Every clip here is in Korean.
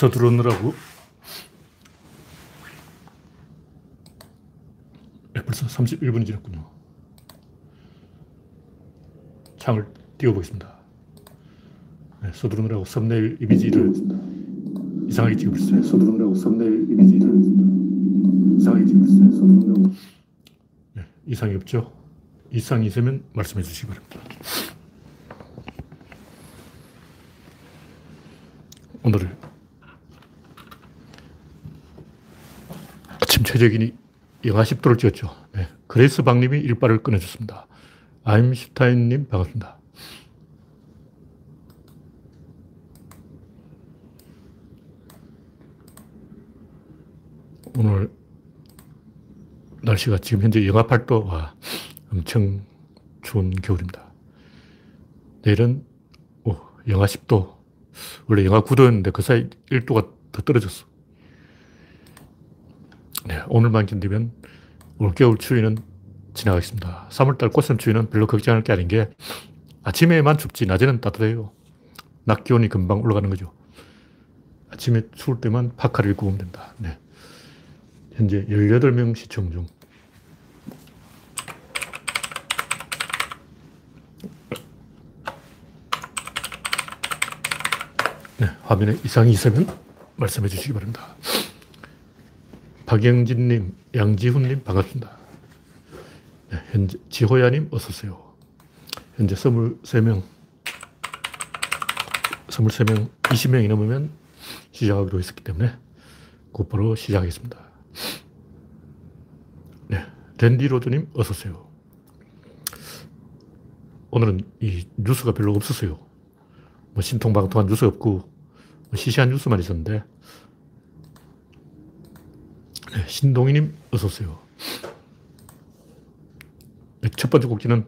서두르느라고 네, 벌써 31분이 지났군요. 창을 띄워보겠습니다. 네, 서두르느라고 썸네일 이미지를 이상하게 찍어버렸어요. 서두르느라고 썸네일 이미지를 이상하게 찍어버렸어요. 서두르느라고. 네, 이상이 없죠? 이상이 있으면 말씀해 주시기 바랍니다. 오늘 최저기온이 영하 10도를 찍었죠. 네. 그레이스 박님이 일발을 끊어줬습니다. 아인슈타인님 반갑습니다. 오늘 날씨가 지금 현재 영하 8도, 와, 엄청 추운 겨울입니다. 내일은 오, 영하 10도, 원래 영하 9도였는데 그 사이 1도가 더 떨어졌어. 네, 오늘만 견디면 올겨울 추위는 지나가겠습니다. 3월달 꽃샘 추위는 별로 걱정할 게 아닌 게 아침에만 춥지 낮에는 따뜻해요. 낮 기온이 금방 올라가는 거죠. 아침에 추울 때만 파카를 입고 오면 된다. 네. 현재 18명 시청 중. 네, 화면에 이상이 있으면 말씀해 주시기 바랍니다. 박영진님, 양지훈님 반갑습니다. 네, 현재 지호야님 어서오세요. 현재 23명, 23명, 20명이 넘으면 시작하기로 했었기 때문에 곧바로 시작하겠습니다. 네, 댄디로드님 어서오세요. 오늘은 이 뉴스가 별로 없었어요. 뭐 신통방통한 뉴스 없고 뭐 시시한 뉴스만 있었는데 네, 신동희님 어서오세요. 네, 첫 번째 곡지는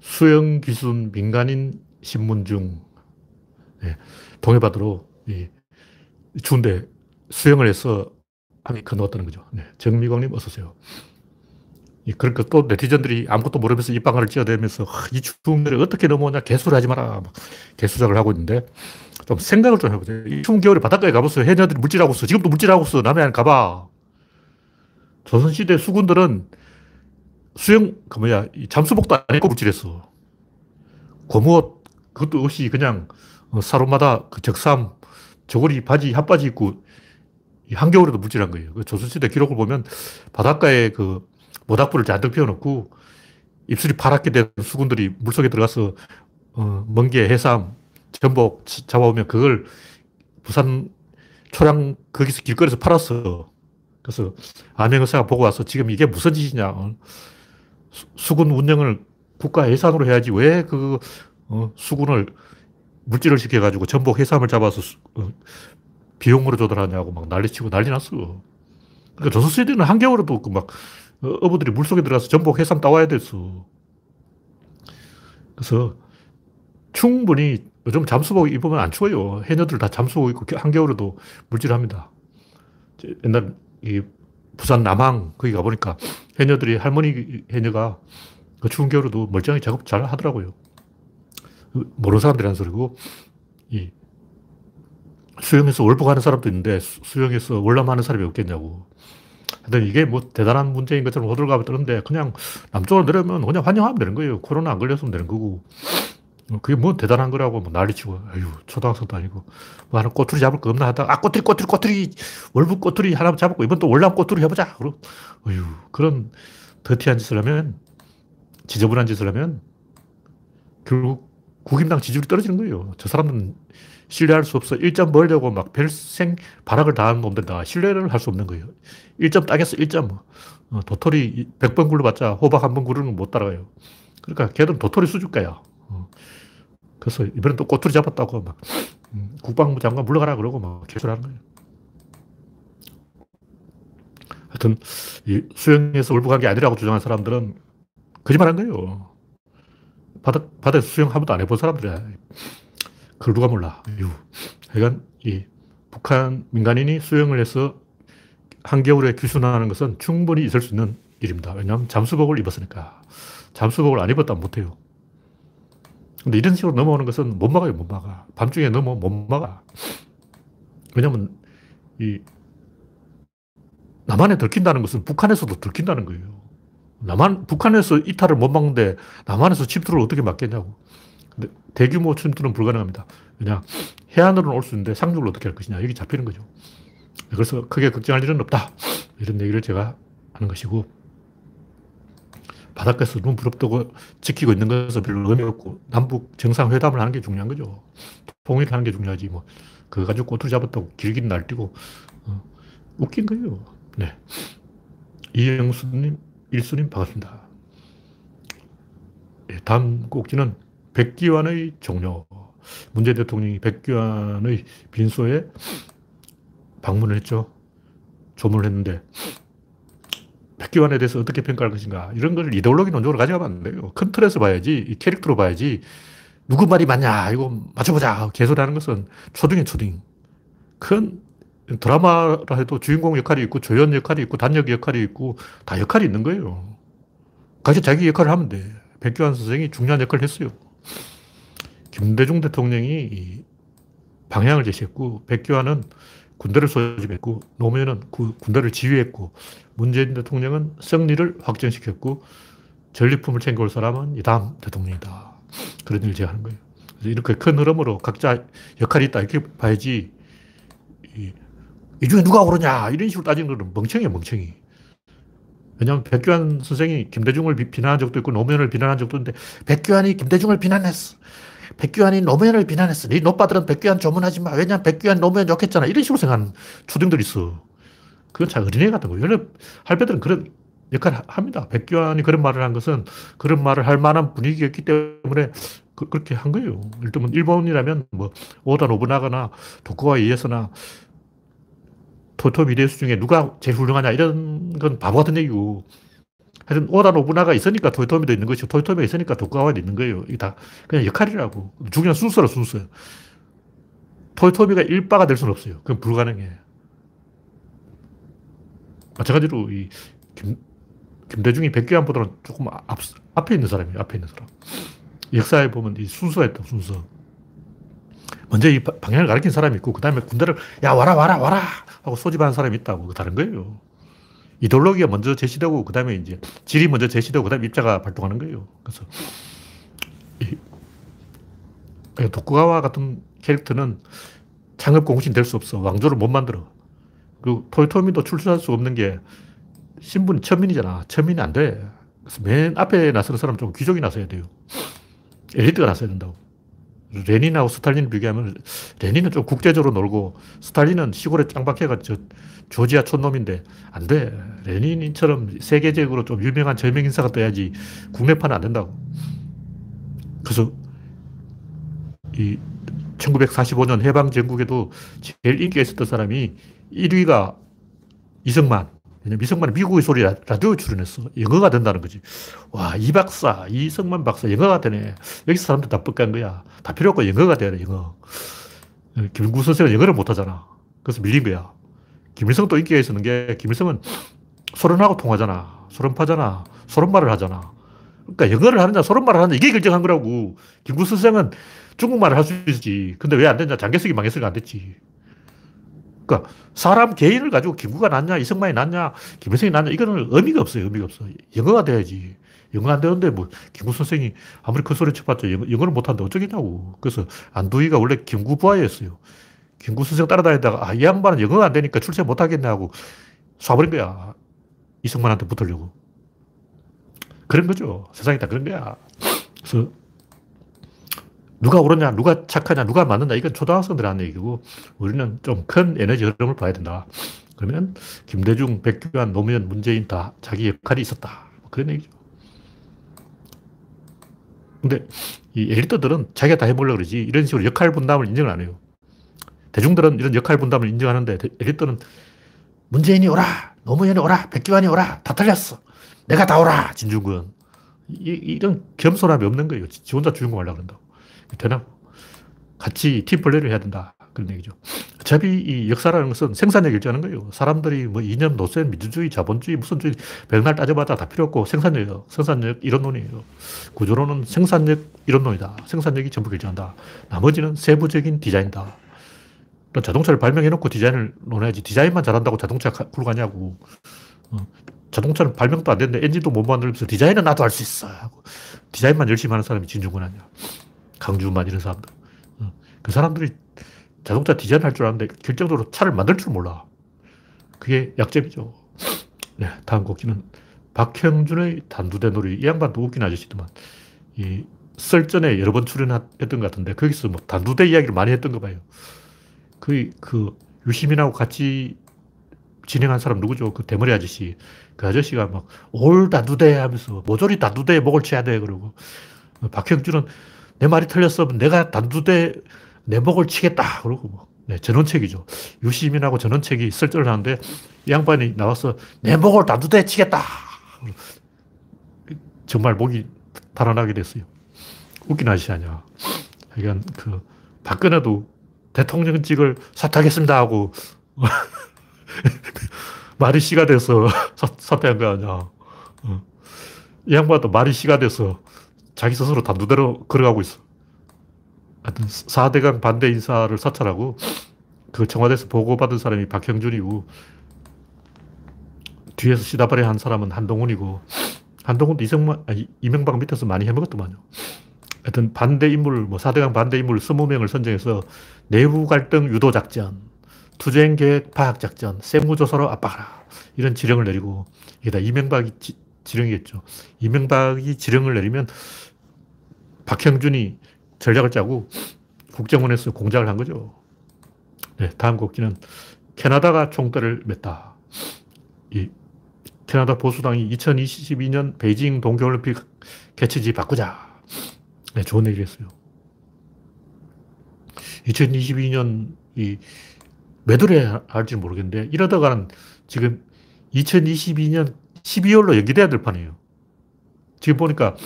수영기순 민간인 신문 중 네, 동해바다로 이 추운데 수영을 해서 함이 건너왔다는 거죠. 네, 정미광님 어서오세요. 그러니까 또 네티즌들이 아무것도 모르면서 입방아를 찧어대면서 이 추운 겨울에 어떻게 넘어오냐 개수를 하지 마라 개수작을 하고 있는데 좀 생각을 좀 해보세요. 이 추운 겨울에 바닷가에 가보세요. 해녀들이 물질하고 있어. 지금도 물질하고 있어. 남해안 가봐. 조선시대 수군들은 수영, 그 뭐야, 잠수복도 안 입고 물질했어. 고무옷, 그것도 없이 그냥 어, 사로마다 그 적삼, 저고리 바지, 핫바지 입고 한겨울에도 물질한 거예요. 그 조선시대 기록을 보면 바닷가에 그 모닥불을 잔뜩 피워놓고 입술이 파랗게 된 수군들이 물속에 들어가서 어, 멍게, 해삼, 전복 잡아오면 그걸 부산 초량 거기서 길거리에서 팔았어. 그래서 안행 의사가 보고 와서 지금 이게 무슨 짓이냐. 어, 수군 운영을 국가 예산으로 해야지 왜그 어, 수군을 물질을 시켜가지고 전복 해삼을 잡아서 수, 어, 비용으로 조달하냐고 막 난리치고 난리 났어. 그러니까 조선시대는 한겨울에도 그막 어, 어부들이 물속에 들어가서 전복 해삼 따와야 됐어. 그래서 충분히 요즘 잠수복 입으면 안 추워요. 해녀들 다 잠수복 입고 한겨울에도 물질합니다. 옛날 이 부산 남항 거기 가보니까 해녀들이 할머니 해녀가 그 추운 겨울에도 멀쩡히 작업 잘 하더라고요. 그 모르는 사람들이 하는 소리고 이 수영해서 월북하는 사람도 있는데 수영해서 월남하는 사람이 없겠냐고. 하여튼 이게 뭐 대단한 문제인 것처럼 호들갑을 떠는데 그냥 남쪽으로 내려면 그냥 환영하면 되는 거예요. 코로나 안 걸렸으면 되는 거고. 그게 뭐 대단한 거라고 뭐 난리치고, 아유, 초등학생도 아니고, 뭐 하나 꼬투리 잡을 거 없나 하다 아, 꼬투리, 꼬투리, 꼬투리, 월북 꼬투리 하나 잡았고, 이번 또 월남 꼬투리 해보자. 그럼, 어휴, 그런 더티한 짓을 하면, 지저분한 짓을 하면, 결국 국임당 지지율이 떨어지는 거예요. 저 사람은 신뢰할 수 없어. 1점 벌려고 막 별생 발악을 당하는 놈들다. 신뢰를 할 수 없는 거예요. 1점 따겠어, 1점. 어, 도토리 100번 굴러봤자 호박 한번 굴르는 못 따라가요. 그러니까 걔들은 도토리 수준가야. 어. 그래서 이번엔 또 꼬투리 잡았다고 막 음, 국방부 장관 물러가라 그러고 막 개소리하는 거예요. 하여튼 이 수영에서 울부간 게 아니라고 주장한 사람들은 거짓말한 거예요. 바다, 바다에서 수영 한 번도 안 해본 사람들이야. 그걸 누가 몰라. 유. 하여간 이 북한 민간인이 수영을 해서 한겨울에 귀순하는 것은 충분히 있을 수 있는 일입니다. 왜냐하면 잠수복을 입었으니까. 잠수복을 안 입었다면 못해요. 근데 이런 식으로 넘어오는 것은 못 막아요, 못 막아. 밤중에 넘어 못 막아. 왜냐면, 이, 남한에 들킨다는 것은 북한에서도 들킨다는 거예요. 남한, 북한에서 이탈을 못 막는데 남한에서 침투를 어떻게 막겠냐고. 근데 대규모 침투는 불가능합니다. 그냥 해안으로는 올 수 있는데 상륙을 어떻게 할 것이냐. 여기 잡히는 거죠. 그래서 크게 걱정할 일은 없다. 이런 얘기를 제가 하는 것이고, 바닷가에서 눈 부릅뜨고 지키고 있는 것은 별로 의미 없고, 남북 정상회담을 하는 게 중요한 거죠. 통일하는 게 중요하지. 뭐, 그거 가지고 꼬투리 잡았다고 길긴 날뛰고, 어, 웃긴 거예요. 네. 이영수님, 일수님 반갑습니다. 네, 다음 꼭지는 백기환의 종료. 문재인 대통령이 백기환의 빈소에 방문을 했죠. 조문을 했는데, 백기환에 대해서 어떻게 평가할 것인가. 이런 걸 이데올로기 논조로 가져가면 안 돼요. 큰 틀에서 봐야지, 이 캐릭터로 봐야지, 누구 말이 맞냐, 이거 맞춰보자. 개소리 하는 것은 초등이 초등. 큰 드라마라 해도 주인공 역할이 있고, 조연 역할이 있고, 단역 역할이 있고, 다 역할이 있는 거예요. 각자 자기 역할을 하면 돼. 백기환 선생이 중요한 역할을 했어요. 김대중 대통령이 방향을 제시했고, 백기환은 군대를 소집했고, 노무현은 그 군대를 지휘했고, 문재인 대통령은 승리를 확정시켰고, 전리품을 챙겨올 사람은 이 다음 대통령이다. 그런 일을 제가 하는 거예요. 이렇게 큰 흐름으로 각자 역할이 있다. 이렇게 봐야지, 이, 이 중에 누가 오르냐 이런 식으로 따지는 거는 멍청이야, 멍청이. 왜냐하면 백규환 선생이 김대중을 비난한 적도 있고 노무현을 비난한 적도 있는데 백규환이 김대중을 비난했어. 백규환이 노무현을 비난했어. 네 노빠들은 백규환 조문하지 마. 왜냐면 백규환 노무현 욕했잖아. 이런 식으로 생각하는 초등들이 있어. 그건 참 어린애 같은 거예요. 원래 할배들은 그런 역할을 합니다. 백규환이 그런 말을 한 것은 그런 말을 할 만한 분위기였기 때문에 그, 렇게한 거예요. 들면 일본이라면 뭐 오다 노부나가나 도쿠가와 이에서나 토토미 대수 중에 누가 제일 훌륭하냐 이런 건 바보 같은 얘기고 하여튼 오다 노부나가 있으니까 토요토미도 있는 것이고 토요토미가 있으니까 도쿠가와도 있는 거예요. 이게 다 그냥 역할이라고. 중요한 순서라 순서. 토요토미가 일바가 될 수는 없어요. 그건 불가능해. 마찬가지로 이 김, 김대중이 백기환보다는 조금 앞, 앞에 있는 사람이에요. 앞에 있는 사람. 역사에 보면 이 순서가 있다, 순서. 먼저 이 방향을 가리킨 사람이 있고, 그 다음에 군대를, 야, 와라, 와라, 와라! 하고 소집하는 사람이 있다고. 다른 거예요. 이데올로기가 먼저 제시되고, 그 다음에 이제 질이 먼저 제시되고, 그 다음에 입자가 발동하는 거예요. 그래서, 이, 도쿠가와 같은 캐릭터는 창업 공신 될수 없어. 왕조를 못 만들어. 그 토요토미도 출전할 수 없는 게 신분이 천민이잖아. 천민이 안 돼. 그래서 맨 앞에 나서는 사람은 좀 귀족이 나서야 돼요. 엘리트가 나서야 된다고. 레닌하고 스탈린을 비교하면 레닌은 좀 국제적으로 놀고 스탈린은 시골에 짱박해가 저 조지아 촌놈인데 안 돼. 레닌처럼 세계적으로 좀 유명한 저명 인사가 떠야지 국내판은 안 된다고. 그래서 이 1945년 해방 전국에도 제일 인기가 있었던 사람이 1위가 이승만. 왜냐면 이승만은 미국의 소리 라디오 출연했어. 영어가 된다는 거지. 와, 이 박사, 이승만 박사, 영어가 되네. 여기서 사람들 다 뻑간 거야. 다 필요 없고 영어가 돼야 돼, 영어. 김구 선생은 영어를 못 하잖아. 그래서 밀린 거야. 김일성도 인기가 있었는 게, 김일성은 소련하고 통하잖아. 소련파잖아. 소련말을 하잖아. 그러니까 영어를 하느냐, 소련말을 하느냐, 이게 결정한 거라고. 김구 선생은 중국말을 할 수 있지. 근데 왜 안 됐냐? 장개석이 망했으니까 안 됐지. 그러니까 사람 개인을 가지고 김구가 낫냐, 이승만이 낫냐, 김일성이 낫냐, 이거는 의미가 없어요. 의미가 없어. 영어가 돼야지. 영어 안 되는데 뭐 김구 선생이 아무리 큰 소리 쳐봤자 영어, 영어를 못하는데 어쩌겠냐고. 그래서 안두희가 원래 김구 부하였어요. 김구 선생 따라다니다가 아, 이 양반은 영어가 안 되니까 출세 못하겠네 하고 쏴버린 거야. 이승만한테 붙으려고. 그런 거죠. 세상이 다 그런 거야. 그래서 누가 옳으냐, 누가 착하냐, 누가 맞느냐, 이건 초등학생들 하는 얘기고, 우리는 좀 큰 에너지 흐름을 봐야 된다. 그러면 김대중, 백규환, 노무현, 문재인 다 자기 역할이 있었다. 뭐 그런 얘기죠. 근데 이 엘리트들은 자기가 다 해보려고 그러지, 이런 식으로 역할 분담을 인정을 안 해요. 대중들은 이런 역할 분담을 인정하는데, 엘리트는 문재인이 오라, 노무현이 오라, 백규환이 오라, 다 틀렸어. 내가 다 오라, 진중권. 이, 이런 겸손함이 없는 거예요. 지 혼자 주인공 하려고 그런다고. 되나? 같이 팀플레이를 해야 된다. 그런 얘기죠. 어차피 이 역사라는 것은 생산력 일자는 거예요. 사람들이 뭐 이념, 노선, 민주주의, 자본주의, 무슨 주의, 백날 따져봐도 다 필요 없고 생산력이에요. 생산력 이론론이에요. 구조론은 생산력 이론론이다. 생산력이 전부 결정한다. 나머지는 세부적인 디자인다. 자동차를 발명해놓고 디자인을 논해야지. 디자인만 잘한다고 자동차가 굴러가냐고. 어, 자동차는 발명도 안 됐는데 엔진도 못 만들면서 디자인은 나도 할 수 있어. 디자인만 열심히 하는 사람이 진중권 아니야. 강주만 이런 사람들. 어, 그 사람들이 자동차 디자인 할 줄 아는데 결정적으로 차를 만들 줄 몰라. 그게 약점이죠. 네, 다음 곡기는 박형준의 단두대 놀이. 이 양반도 웃긴 아저씨더만. 이 썰전에 여러 번 출연했던 것 같은데 거기서 뭐 단두대 이야기를 많이 했던 거 봐요. 그, 그 유시민하고 같이 진행한 사람 누구죠? 그 대머리 아저씨. 그 아저씨가 막, 올 단두대 하면서, 모조리 단두대에 목을 쳐야 돼. 그러고, 박형준은 내 말이 틀렸어. 내가 단두대 내 목을 치겠다. 그러고 뭐, 네, 전원책이죠. 유시민하고 전원책이 설전을 하는데, 이 양반이 나와서 내 목을 단두대 치겠다. 정말 목이 달아나게 됐어요. 웃긴 아저씨 아니야. 그러니까 그, 박근혜도 대통령직을 사퇴하겠습니다 하고 말이 씨가 돼서 사, 퇴한거 아니야. 어. 이 양반도 말이 씨가 돼서 자기 스스로 단두대로 걸어가고 있어. 4대강 반대 인사를 사찰하고 그 청와대에서 보고받은 사람이 박형준이고 뒤에서 시다발이 한 사람은 한동훈이고 한동훈도 이승만, 아니, 이명박 밑에서 많이 해먹었더만요. 하여튼 반대 인물, 뭐 4대강 반대 인물 20명을 선정해서 내부 갈등 유도 작전, 투쟁 계획 파악 작전, 세무조사로 압박하라. 이런 지령을 내리고 이게 다 이명박이 지, 지령이겠죠. 이명박이 지령을 내리면 박형준이 전략을 짜고 국정원에서 공작을 한 거죠. 네, 다음 곡기는 캐나다가 총대를 맸다. 이 캐나다 보수당이 2022년 베이징 동계올림픽 개최지 바꾸자. 네, 좋은 얘기를 했어요. 2022년 이 매도를 할지 모르겠는데 이러다가는 지금 2022년 12월로 연기돼야 될 판이에요. 지금 보니까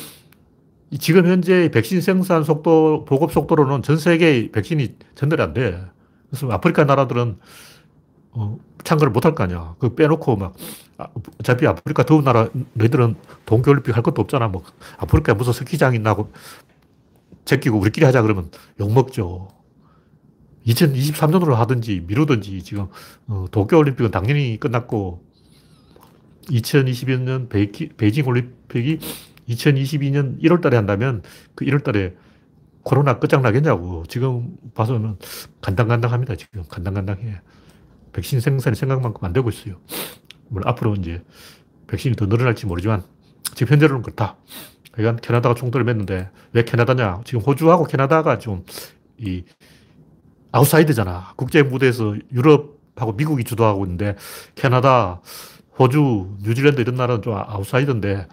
지금 현재 백신 생산 속도, 보급 속도로는 전 세계 백신이 전달이 안 돼. 그래서 아프리카 나라들은 어, 참가를 못할 거 아니야. 그 빼놓고 막, 아, 어차피 아프리카 더운 나라, 너희들은 동계올림픽 할 것도 없잖아. 뭐, 아프리카에 무슨 스키장 있나고, 제끼고 우리끼리 하자 그러면 욕 먹죠. 2023년으로 하든지 미루든지 지금 어, 도쿄올림픽은 당연히 끝났고 2022년 베이키, 베이징 올림픽이 2022년 1월 달에 한다면 그 1월 달에 코로나 끝장나겠냐고 지금 봐서는 간당간당합니다. 지금 간당간당해. 백신 생산이 생각만큼 안 되고 있어요. 물론 앞으로 이제 백신이 더 늘어날지 모르지만 지금 현재로는 그렇다. 그러니까 캐나다가 총대를 멨는데 왜 캐나다냐? 지금 호주하고 캐나다가 좀 이 아웃사이드잖아. 국제 무대에서 유럽하고 미국이 주도하고 있는데 캐나다, 호주, 뉴질랜드 이런 나라는 좀 아웃사이드인데 어,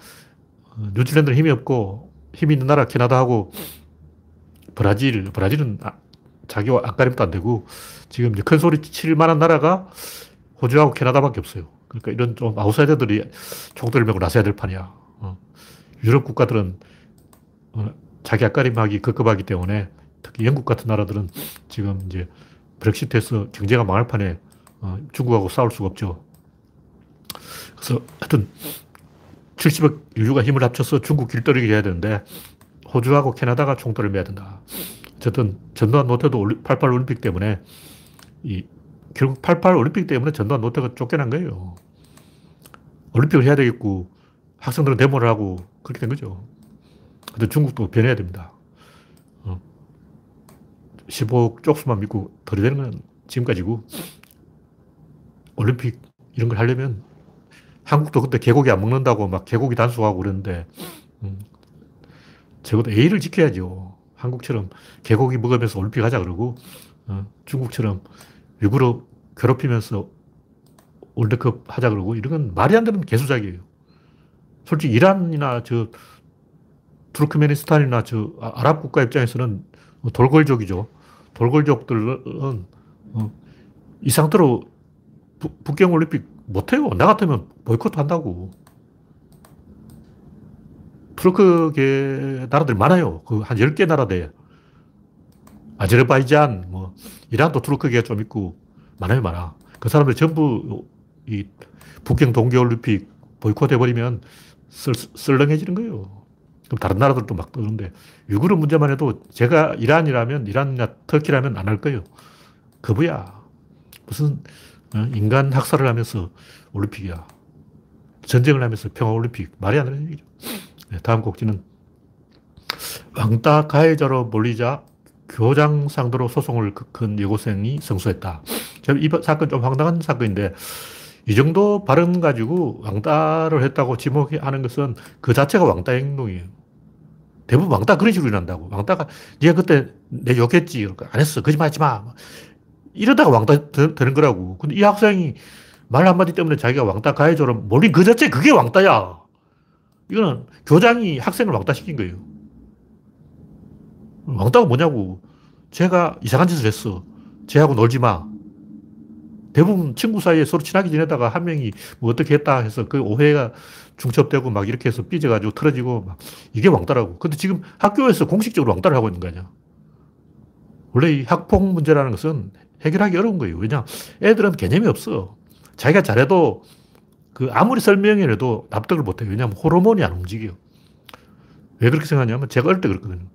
뉴질랜드는 힘이 없고 힘이 있는 나라 캐나다하고 브라질, 브라질은 아, 자기 앞가림도 안 되고 지금 큰 소리 칠 만한 나라가 호주하고 캐나다밖에 없어요. 그러니까 이런 좀 아웃사이더들이 총대를 메고 나서야 될 판이야. 어. 유럽 국가들은 어, 자기 앞가림하기 급급하기 때문에 특히 영국 같은 나라들은 지금 이제 브렉시트에서 경제가 망할 판에 어, 중국하고 싸울 수가 없죠. 그래서 하여튼 70억 인류가 힘을 합쳐서 중국 길들이게 해야 되는데 호주하고 캐나다가 총돌을 매야 된다. 어쨌든 전두환 노태도 88 올림픽 때문에 이 결국 88 올림픽 때문에 전두환 노태가 쫓겨난 거예요. 올림픽을 해야 되겠고 학생들은 데모를 하고 그렇게 된 거죠. 근데 중국도 변해야 됩니다. 15억 쪽수만 믿고 들이대는 건 지금까지고 올림픽 이런 걸 하려면 한국도 그때 개고기 안 먹는다고 막 개고기 단속하고 그랬는데 음, 적어도 A를 지켜야죠. 한국처럼 개고기 먹으면서 올림픽 하자 그러고 어, 중국처럼 일부러 괴롭히면서 월드컵 하자 그러고 이런 건 말이 안 되는 개수작이에요. 솔직히 이란이나 저 투르크메니스탄이나 저 아, 아랍 국가 입장에서는 돌골족이죠. 돌골족들은 어, 이 상태로 북경 올림픽 못해요. 나 같으면 보이콧 한다고. 투르크계 나라들이 많아요. 그 한 10개 나라 돼. 아제르바이잔, 뭐, 이란도 투르크계가 좀 있고, 많아요, 많아. 그 사람들 전부 이 북경 동계올림픽 보이콧 해버리면 썰, 썰렁해지는 거예요. 그럼 다른 나라들도 막 떠는데, 유구르 문제만 해도 제가 이란이라면, 이란이나 터키라면 안 할 거예요. 거부야. 무슨 어? 인간 학살을 하면서 올림픽이야. 전쟁을 하면서 평화 올림픽. 말이 안 되는 얘기죠. 네, 다음 곡지는 왕따 가해자로 몰리자 교장 상대로 소송을 큰 여고생이 성수했다. 이 사건 좀 황당한 사건인데 이 정도 발언 가지고 왕따를 했다고 지목하는 것은 그 자체가 왕따 행동이에요. 대부분 왕따 그런 식으로 일어난다고. 왕따가, 네가 그때 내 욕했지. 안 했어. 거짓말 하지 마. 이러다가 왕따 되 는 거라고. 근데 이 학생이 말 한마디 때문에 자기가 왕따 가해줘라 몰린 그 자체 그게 왕따야. 이거는 교장이 학생을 왕따시킨 거예요. 왕따가 뭐냐고. 제가 이상한 짓을 했어. 쟤하고 놀지 마. 대부분 친구 사이에 서로 친하게 지내다가 한 명이 뭐 어떻게 했다 해서 그 오해가 중첩되고 막 이렇게 해서 삐져가지고 틀어지고 막 이게 왕따라고. 근데 지금 학교에서 공식적으로 왕따를 하고 있는 거 아니야. 원래 이 학폭 문제라는 것은 해결하기 어려운 거예요. 왜냐? 애들은 개념이 없어. 자기가 잘해도 그 아무리 설명해도 납득을 못 해요. 왜냐하면 호르몬이 안 움직여. 왜 그렇게 생각하냐면 제가 어릴 때 그랬거든요.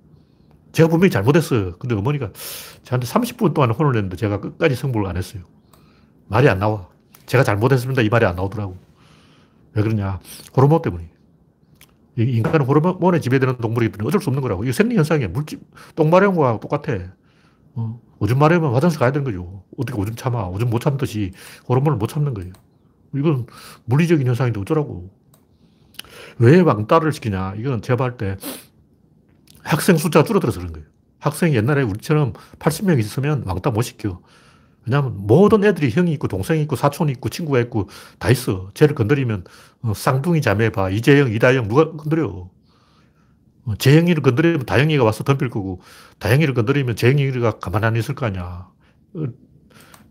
제가 분명히 잘못했어요. 근데 어머니가 저한테 30분 동안 혼을 냈는데 제가 끝까지 승부를 안 했어요. 말이 안 나와. 제가 잘못했습니다. 이 말이 안 나오더라고. 왜 그러냐. 호르몬 때문에. 인간은 호르몬에 지배되는 동물이기 때문에 어쩔 수 없는 거라고. 이거 생리현상이야. 물질, 똥 마려움과 똑같아. 어, 오줌 마려우면 화장실 가야 되는 거죠. 어떻게 오줌 참아. 오줌 못 참듯이 호르몬을 못 참는 거예요. 이건 물리적인 현상인데 어쩌라고. 왜 왕따를 시키냐. 이건 제가 볼때 학생 숫자가 줄어들어서 그런 거예요. 학생이 옛날에 우리처럼 80명 있으면 왕따 못 시켜. 왜냐하면 모든 애들이 형이 있고 동생이 있고 사촌이 있고 친구가 있고 다 있어. 쟤를 건드리면 어, 쌍둥이 자매 봐. 이재영, 이다영 누가 건드려. 어, 재영이를 건드리면 다영이가 와서 덤빌 거고 다영이를 건드리면 재영이가 가만히 안 있을 거 아니야. 어,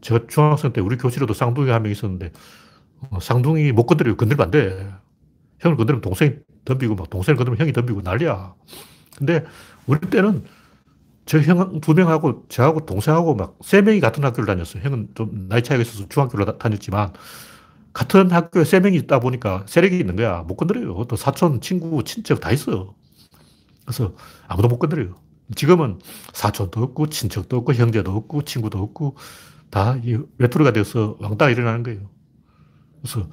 제가 중학생 때 우리 교실에도 쌍둥이가 한 명 있었는데 쌍둥이 못 건드리고 건들면 안 돼. 형을 건드리면 동생이 덤비고 막 동생을 건드리면 형이 덤비고 난리야. 근데 우리 때는 저 형 두 명하고 저하고 동생하고 막 세 명이 같은 학교를 다녔어요. 형은 좀 나이 차이가 있어서 중학교를 다녔지만 같은 학교에 세 명이 있다 보니까 세력이 있는 거야. 못 건드려요. 또 사촌, 친구, 친척 다 있어요. 그래서 아무도 못 건드려요. 지금은 사촌도 없고, 친척도 없고, 형제도 없고, 친구도 없고, 다 외톨이가 되어서 왕따가 일어나는 거예요. 그래서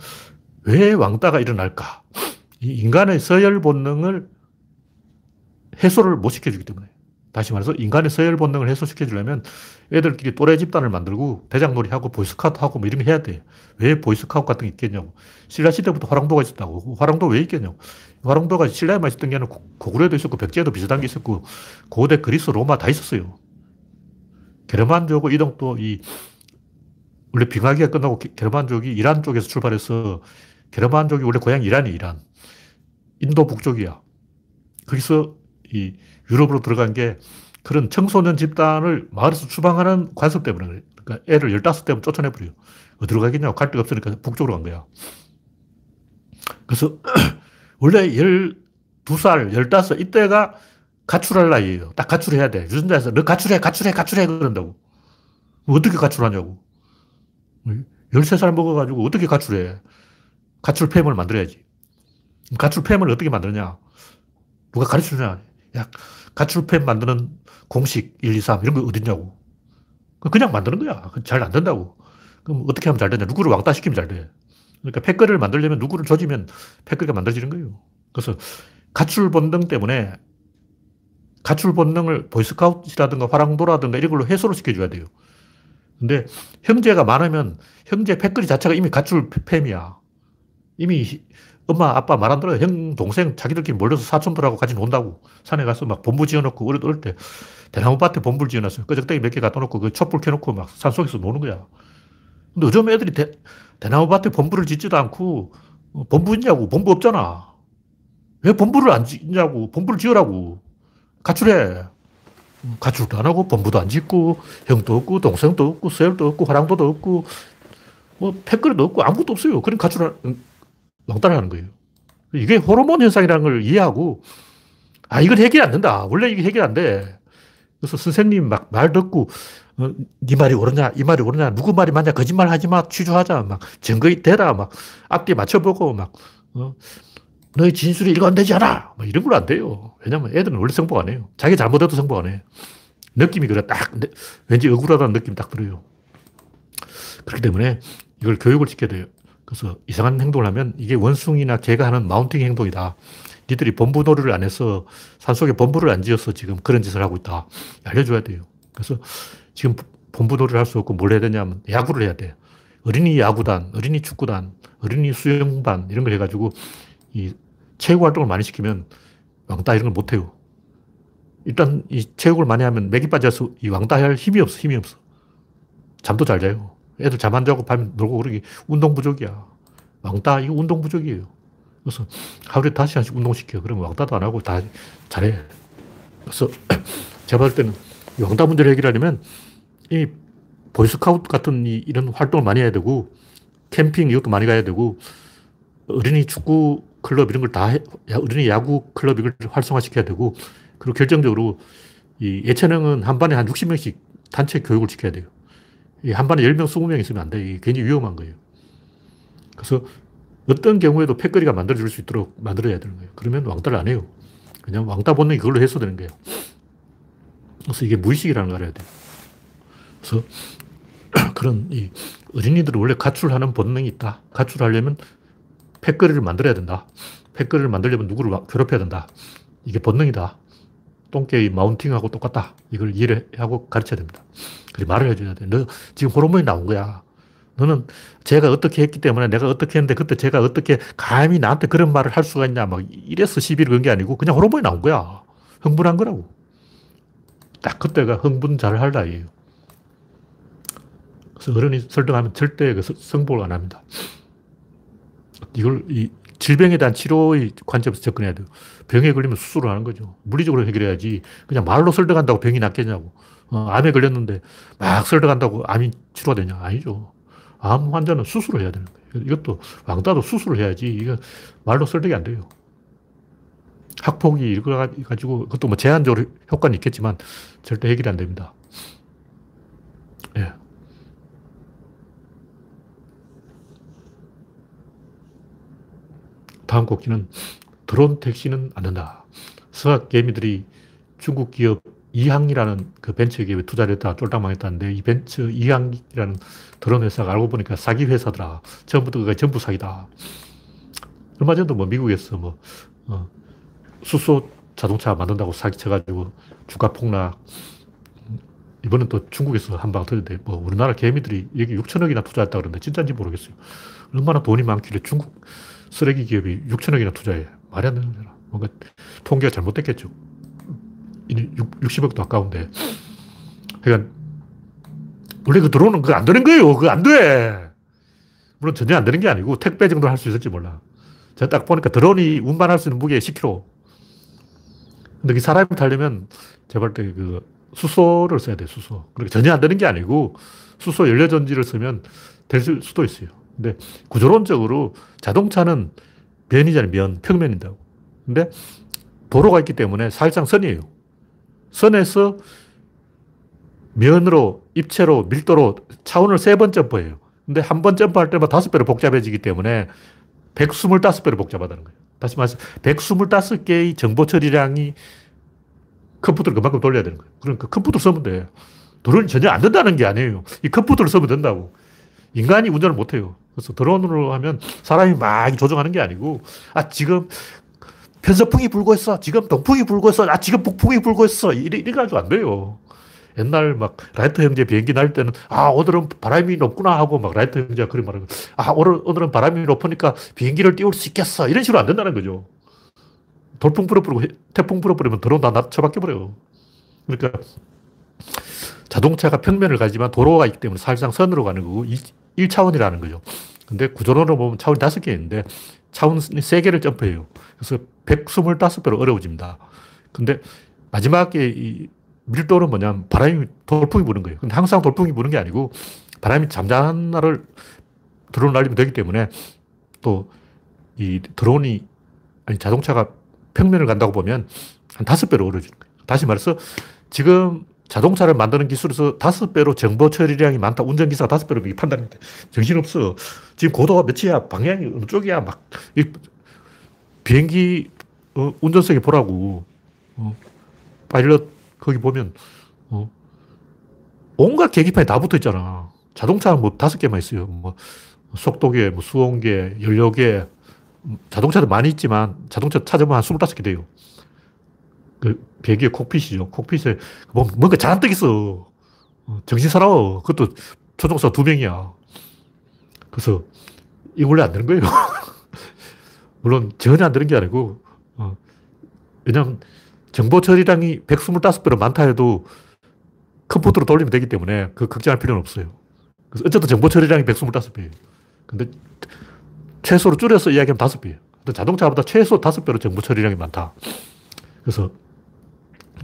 왜 왕따가 일어날까? 인간의 서열 본능을 해소를 못 시켜주기 때문에. 다시 말해서 인간의 서열 본능을 해소시켜주려면 애들끼리 또래 집단을 만들고 대장놀이 하고 보이스카우트 하고 뭐 이런 거 해야 돼. 왜 보이스카우트 같은 게 있겠냐고. 신라시대부터 화랑도가 있었다고. 화랑도 왜 있겠냐고. 화랑도가 신라에만 있었던 게 아니라 고구려도 있었고 백제도 비슷한 게 있었고 고대 그리스 로마 다 있었어요. 게르만족고 이동도 이 원래 빙하기가 끝나고 게르만족이 이란 쪽에서 출발해서 게르만족이 원래 고향 이란이 이란. 인도 북쪽이야. 거기서 이 유럽으로 들어간 게 그런 청소년 집단을 마을에서 추방하는 관습 때문에 그래요. 그러니까 애를 15대면 쫓아내버려요. 어디로 가겠냐고 갈 데가 없으니까 북쪽으로 간 거야. 그래서 원래 12살, 15, 이때가 가출할 나이에요. 딱 가출해야 돼. 유전자에서 너 가출해, 가출해, 가출해 그런다고. 어떻게 가출하냐고. 13살 먹어가지고 어떻게 가출해. 가출팸을 만들어야지. 가출팸을 어떻게 만드냐. 누가 가르쳐 주냐. 야, 가출팸 만드는 공식 1, 2, 3 이런 거 어딨냐고. 그냥 만드는 거야. 잘 안 된다고. 그럼 어떻게 하면 잘 되냐. 누구를 왕따 시키면 잘 돼. 그러니까 패거리를 만들려면 누구를 조지면 패거리가 만들어지는 거예요. 그래서 가출 본능 때문에 가출 본능을 보이스카우트라든가 화랑도라든가 이런 걸로 해소를 시켜줘야 돼요. 근데 형제가 많으면 형제 패거리 자체가 이미 가출 팸이야. 이미 엄마, 아빠 말 안 들어요. 형, 동생, 자기들끼리 몰려서 사촌들하고 같이 논다고. 산에 가서 막 본부 지어놓고, 어릴 때 대나무 밭에 본부를 지어놨어요. 끄적대기 몇 개 갖다 놓고 그 촛불 켜놓고 막 산속에서 노는 거야. 근데 요즘 애들이 대, 대나무 밭에 본부를 짓지도 않고, 어, 본부 있냐고. 본부 없잖아. 왜 본부를 안 짓냐고. 본부를 지으라고. 가출해. 가출도 안 하고, 본부도 안 짓고, 형도 없고, 동생도 없고, 서열도 없고, 화랑도도 없고, 뭐, 패거리도 없고, 아무것도 없어요. 그럼 가출, 왕따라는 거예요. 이게 호르몬 현상이라는 걸 이해하고, 아, 이건 해결 안 된다. 원래 이게 해결 안 돼. 그래서 선생님 막 말 듣고, 어, 네 말이 옳으냐, 이 말이 옳으냐, 누구 말이 맞냐, 거짓말 하지 마, 취조하자, 막 증거 대라, 막 앞뒤 맞춰보고, 막, 어, 너의 진술이 일관되지 않아. 막 이런 걸로 안 돼요. 왜냐면 애들은 원래 성공 안 해요. 자기 잘못해도 성공 안 해. 느낌이 그래. 딱, 왠지 억울하다는 느낌이 딱 들어요. 그렇기 때문에 이걸 교육을 시켜야 돼요. 그래서 이상한 행동을 하면 이게 원숭이나 개가 하는 마운팅 행동이다. 니들이 본부 놀이를 안 해서 산속에 본부를 안 지어서 지금 그런 짓을 하고 있다. 알려줘야 돼요. 그래서 지금 본부 놀이를 할 수 없고 뭘 해야 되냐면 야구를 해야 돼. 어린이 야구단, 어린이 축구단, 어린이 수영반 이런 걸 해가지고 이 체육 활동을 많이 시키면 왕따 이런 걸 못 해요. 일단 이 체육을 많이 하면 맥이 빠져서 이 왕따 할 힘이 없어, 힘이 없어. 잠도 잘 자요. 애들 잠 안 자고 밤에 놀고 그러기 운동 부족이야. 왕따 이거 운동 부족이에요. 그래서 하루에 다시 한씩 운동시켜. 그러면 왕따도 안 하고 다 잘해. 그래서 제가 봤을 때는 왕따 문제를 해결하려면 이 보이스카우트 같은 이, 이런 활동을 많이 해야 되고 캠핑 이것도 많이 가야 되고 어린이 축구 클럽 이런 걸 다 어린이 야구 클럽 이걸 활성화시켜야 되고 그리고 결정적으로 이 예체능은 한 반에 한 60명씩 단체 교육을 시켜야 돼요. 한 반에 10명, 20명 있으면 안 돼. 이게 괜히 위험한 거예요. 그래서 어떤 경우에도 패거리가 만들어질 수 있도록 만들어야 되는 거예요. 그러면 왕따를 안 해요. 그냥 왕따 본능이 그걸로 해소되는 거예요. 그래서 이게 무의식이라는 걸 알아야 돼요. 그래서 그런 이 어린이들은 원래 가출하는 본능이 있다. 가출하려면 패거리를 만들어야 된다. 패거리를 만들려면 누구를 괴롭혀야 된다. 이게 본능이다. 똥개의 마운팅하고 똑같다. 이걸 이해를 하고 가르쳐야 됩니다. 그리고 말을 해줘야 돼. 너 지금 호르몬이 나온 거야. 너는 제가 어떻게 했기 때문에 내가 어떻게 했는데 그때 제가 어떻게 감히 나한테 그런 말을 할 수가 있냐. 막 이래서 시비를 건 게 아니고 그냥 호르몬이 나온 거야. 흥분한 거라고. 딱 그때가 흥분 잘 할 나이에요. 그래서 어른이 설득하면 절대 그 성복을 안 합니다. 이걸 이 질병에 대한 치료의 관점에서 접근해야 돼요. 병에 걸리면 수술을 하는 거죠. 물리적으로 해결해야지. 그냥 말로 설득한다고 병이 낫겠냐고. 어, 암에 걸렸는데 막 설득한다고 암이 치료가 되냐? 아니죠. 암 환자는 수술을 해야 되는 거예요. 이것도 왕따도 수술을 해야지. 이거 말로 설득이 안 돼요. 학폭이 이거 가지고 그것도 뭐 제한적으로 효과는 있겠지만 절대 해결이 안 됩니다. 예. 다음 곡기는 드론 택시는 안 된다. 서학 개미들이 중국 기업 이항이라는 그 벤처 기업에 투자를 했다가 쫄딱 망했다는데 이 벤처 이항이라는 드론 회사가 알고 보니까 사기 회사더라. 처음부터 그게 전부 사기다. 얼마 전도 뭐 미국에서 뭐, 어, 수소 자동차 만든다고 사기 쳐가지고 주가 폭락. 이번엔 또 중국에서 한 방 터졌는데 뭐 우리나라 개미들이 여기 6천억이나 투자했다 그러는데 진짜인지 모르겠어요. 얼마나 돈이 많길래 중국 쓰레기 기업이 6천억이나 투자해. 말이 안 되는 거잖아. 뭔가 통계가 잘못됐겠죠. 60억도 아까운데. 그러니까, 원래 그 들어오는 그거 안 되는 거예요. 그거 안 돼. 물론 전혀 안 되는 게 아니고 택배 정도 할 수 있을지 몰라. 제가 딱 보니까 드론이 운반할 수 있는 무게 10kg. 근데 그 사람이 타려면 제발 때그 수소를 써야 돼, 수소. 그러니까 전혀 안 되는 게 아니고 수소 연료전지를 쓰면 될 수도 있어요. 근데 구조론적으로 자동차는 면이잖아요. 면, 평면인다고. 근데 도로가 있기 때문에 사실상 선이에요. 선에서 면으로, 입체로, 밀도로 차원을 세 번 점프해요. 근데 한 번 점프할 때마다 다섯 배로 복잡해지기 때문에 125배로 복잡하다는 거예요. 다시 말해서 125개의 정보 처리량이 컴퓨터를 그만큼 돌려야 되는 거예요. 그러니까 컴퓨터 쓰면 돼. 도로는 전혀 안 된다는 게 아니에요. 이 컴퓨터를 쓰면 된다고. 인간이 운전을 못 해요. 그래서 드론으로 하면 사람이 막 조종하는 게 아니고, 아, 지금 편서풍이 불고 있어. 지금 동풍이 불고 있어. 아, 지금 북풍이 불고 있어. 이래, 이래 가지고 안 돼요. 옛날 막 라이트 형제 비행기 날 때는 아, 오늘은 바람이 높구나 하고 막 라이트 형제가 그런 말을 아, 오늘, 오늘은 바람이 높으니까 비행기를 띄울 수 있겠어. 이런 식으로 안 된다는 거죠. 돌풍 불어버리고 태풍 불어버리면 드론 다 처박혀 버려요. 그러니까 자동차가 평면을 가지만 도로가 있기 때문에 사실상 선으로 가는 거고 1 차원이라는 거죠. 근데 구조론으로 보면 차원이 다섯 개 있는데 차원 세 개를 점프해요. 그래서 125배로 어려워집니다. 근데 마지막에 이 밀도는 뭐냐면 바람이 돌풍이 부는 거예요. 근데 항상 돌풍이 부는 게 아니고 바람이 잠잠한 날을 드론 날리면 되기 때문에 또 이 드론이 아니 자동차가 평면을 간다고 보면 한 다섯 배로 거예요. 다시 말해서 지금 자동차를 만드는 기술에서 다섯 배로 정보 처리량이 많다. 운전기사가 다섯 배로 판단인데 정신없어. 지금 고도가 몇이야? 방향이 어느 쪽이야? 막, 비행기 어, 운전석에 보라고. 어, 파일럿 거기 보면 어, 온갖 계기판이 다 붙어 있잖아. 자동차는 뭐 다섯 개만 있어요. 뭐 속도계, 뭐 수온계, 연료계, 자동차도 많이 있지만 자동차 찾아보면 한 25개 돼요. 그 비행기의 콕핏이죠. 콕핏에 보면 뭔가 잔뜩 있어. 어, 정신 사나워. 그것도 조종사 두 명이야. 그래서 이거 원래 안 되는 거예요. 물론 전혀 안 되는 게 아니고, 어, 왜냐면 정보 처리량이 125배로 많다 해도 컴퓨터로 돌리면 되기 때문에 그 걱정할 필요는 없어요. 그래서 어쨌든 정보 처리량이 125배예요. 근데 최소로 줄여서 이야기하면 5배예요. 근데 자동차보다 최소 5배로 정보 처리량이 많다. 그래서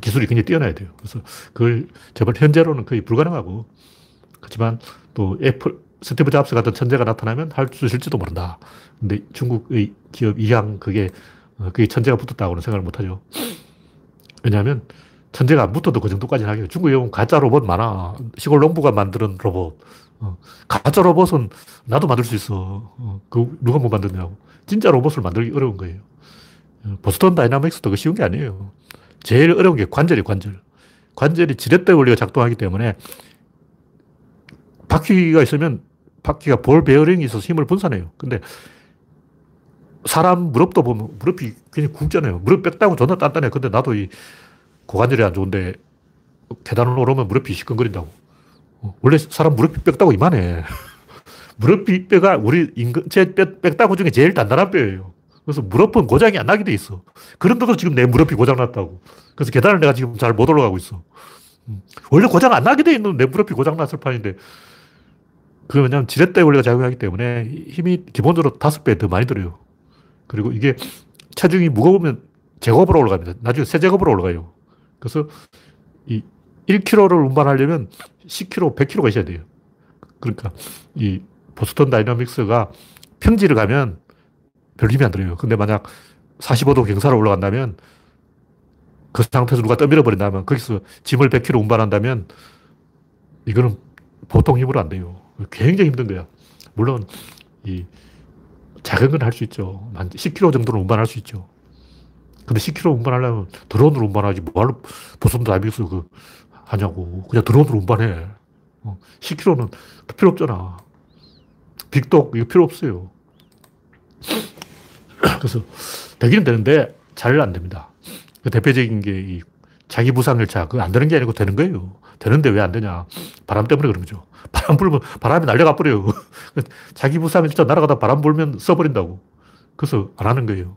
기술이 굉장히 뛰어나야 돼요. 그래서 그걸 제발 현재로는 거의 불가능하고 그렇지만 또 애플, 스티브 잡스 같은 천재가 나타나면 할 수 있을지도 모른다. 근데 중국의 기업 이항 그게 어, 그게 천재가 붙었다고는 생각을 못 하죠. 왜냐하면 천재가 안 붙어도 그 정도까지는 하겠어요 중국에 보면 가짜 로봇 많아. 시골 농부가 만드는 로봇. 어, 가짜 로봇은 나도 만들 수 있어. 어, 그 누가 못 만드냐고. 진짜 로봇을 만들기 어려운 거예요. 어, 보스턴 다이나믹스도 그 쉬운 게 아니에요. 제일 어려운 게 관절이 관절. 관절이 지렛대 원리가 작동하기 때문에 바퀴가 있으면 바퀴가 볼 베어링이 있어서 힘을 분산해요. 근데 사람 무릎도 보면 무릎이 굉장히 굵잖아요. 무릎 뺐다고 존나 단단해. 근데 나도 이 고관절이 안 좋은데 계단을 오르면 무릎이 시끈거린다고. 어, 원래 사람 무릎이 뺐다고 이만해. 무릎이 뼈가 우리 인근체 뼈, 뼈다구 중에 제일 단단한 뼈예요. 그래서 무릎은 고장이 안 나게 돼 있어. 그런데도 지금 내 무릎이 고장났다고. 그래서 계단을 내가 지금 잘 못 올라가고 있어. 음. 원래 고장 안 나게 돼 있는 내 무릎이 고장났을 판인데 그 왜냐면 지렛대 원리가 작용하기 때문에 힘이 기본적으로 다섯 배 더 많이 들어요. 그리고 이게 체중이 무거우면 제곱으로 올라갑니다. 나중에 세 제곱으로 올라가요. 그래서 이 1kg를 운반하려면 10kg, 100kg가 있어야 돼요. 그러니까 이 보스턴 다이나믹스가 평지를 가면 별 힘이 안 들어요. 근데 만약 45도 경사로 올라간다면 그 상태에서 누가 떠밀어 버린다면 거기서 짐을 100kg 운반한다면 이거는 보통 힘으로 안 돼요. 굉장히 힘든 거야. 물론 이 작은 건 할 수 있죠. 한 10kg 정도는 운반할 수 있죠. 근데 10kg 운반하려면 드론으로 운반하지 뭐하러 보선도 다이빙스 그 하냐고. 그냥 드론으로 운반해. 10kg는 어, 필요 없잖아. 빅독 이거 필요 없어요. 그래서 되기는 되는데 잘 안 됩니다. 그 대표적인 게 자기 부상열차 그거 안 되는 게 아니고 되는 거예요. 되는데 왜 안 되냐. 바람 때문에 그런 거죠. 바람 불면 바람이 날려가 버려요. 자기 진짜 날아가다 바람 불면 서버린다고. 그래서 안 하는 거예요.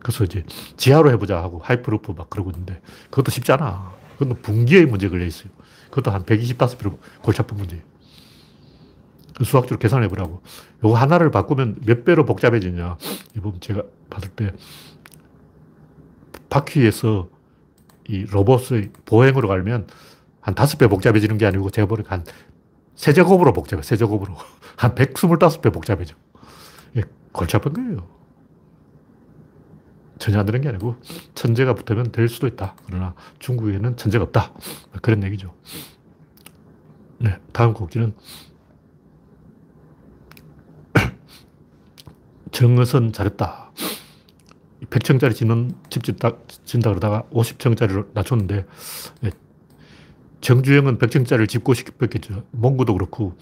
그래서 이제 지하로 해보자 하고 하이퍼루프 막 그러고 있는데 그것도 쉽지 않아. 그건 분기의 문제 걸려 있어요. 그것도 한 125배로 골치 아픈 문제예요. 그 수학적으로 계산해 보라고. 요거 하나를 바꾸면 몇 배로 복잡해지냐. 이부 제가 봤을 때 바퀴에서 이 로봇의 보행으로 가면 한 다섯 배 복잡해지는 게 아니고 제가 보니까 한 세제곱으로 복잡해, 세제곱으로. 한 125배 복잡해져. 예, 골치 아픈 거예요. 전혀 안 되는 게 아니고 천재가 붙으면 될 수도 있다. 그러나 중국에는 천재가 없다. 그런 얘기죠. 네, 다음 곡지는 정의선 잘했다. 100층짜리 짓는 집 짓다, 짓다 그러다가 50층짜리로 낮췄는데 네, 정주영은 100층짜리를 짓고 싶었겠죠. 몽구도 그렇고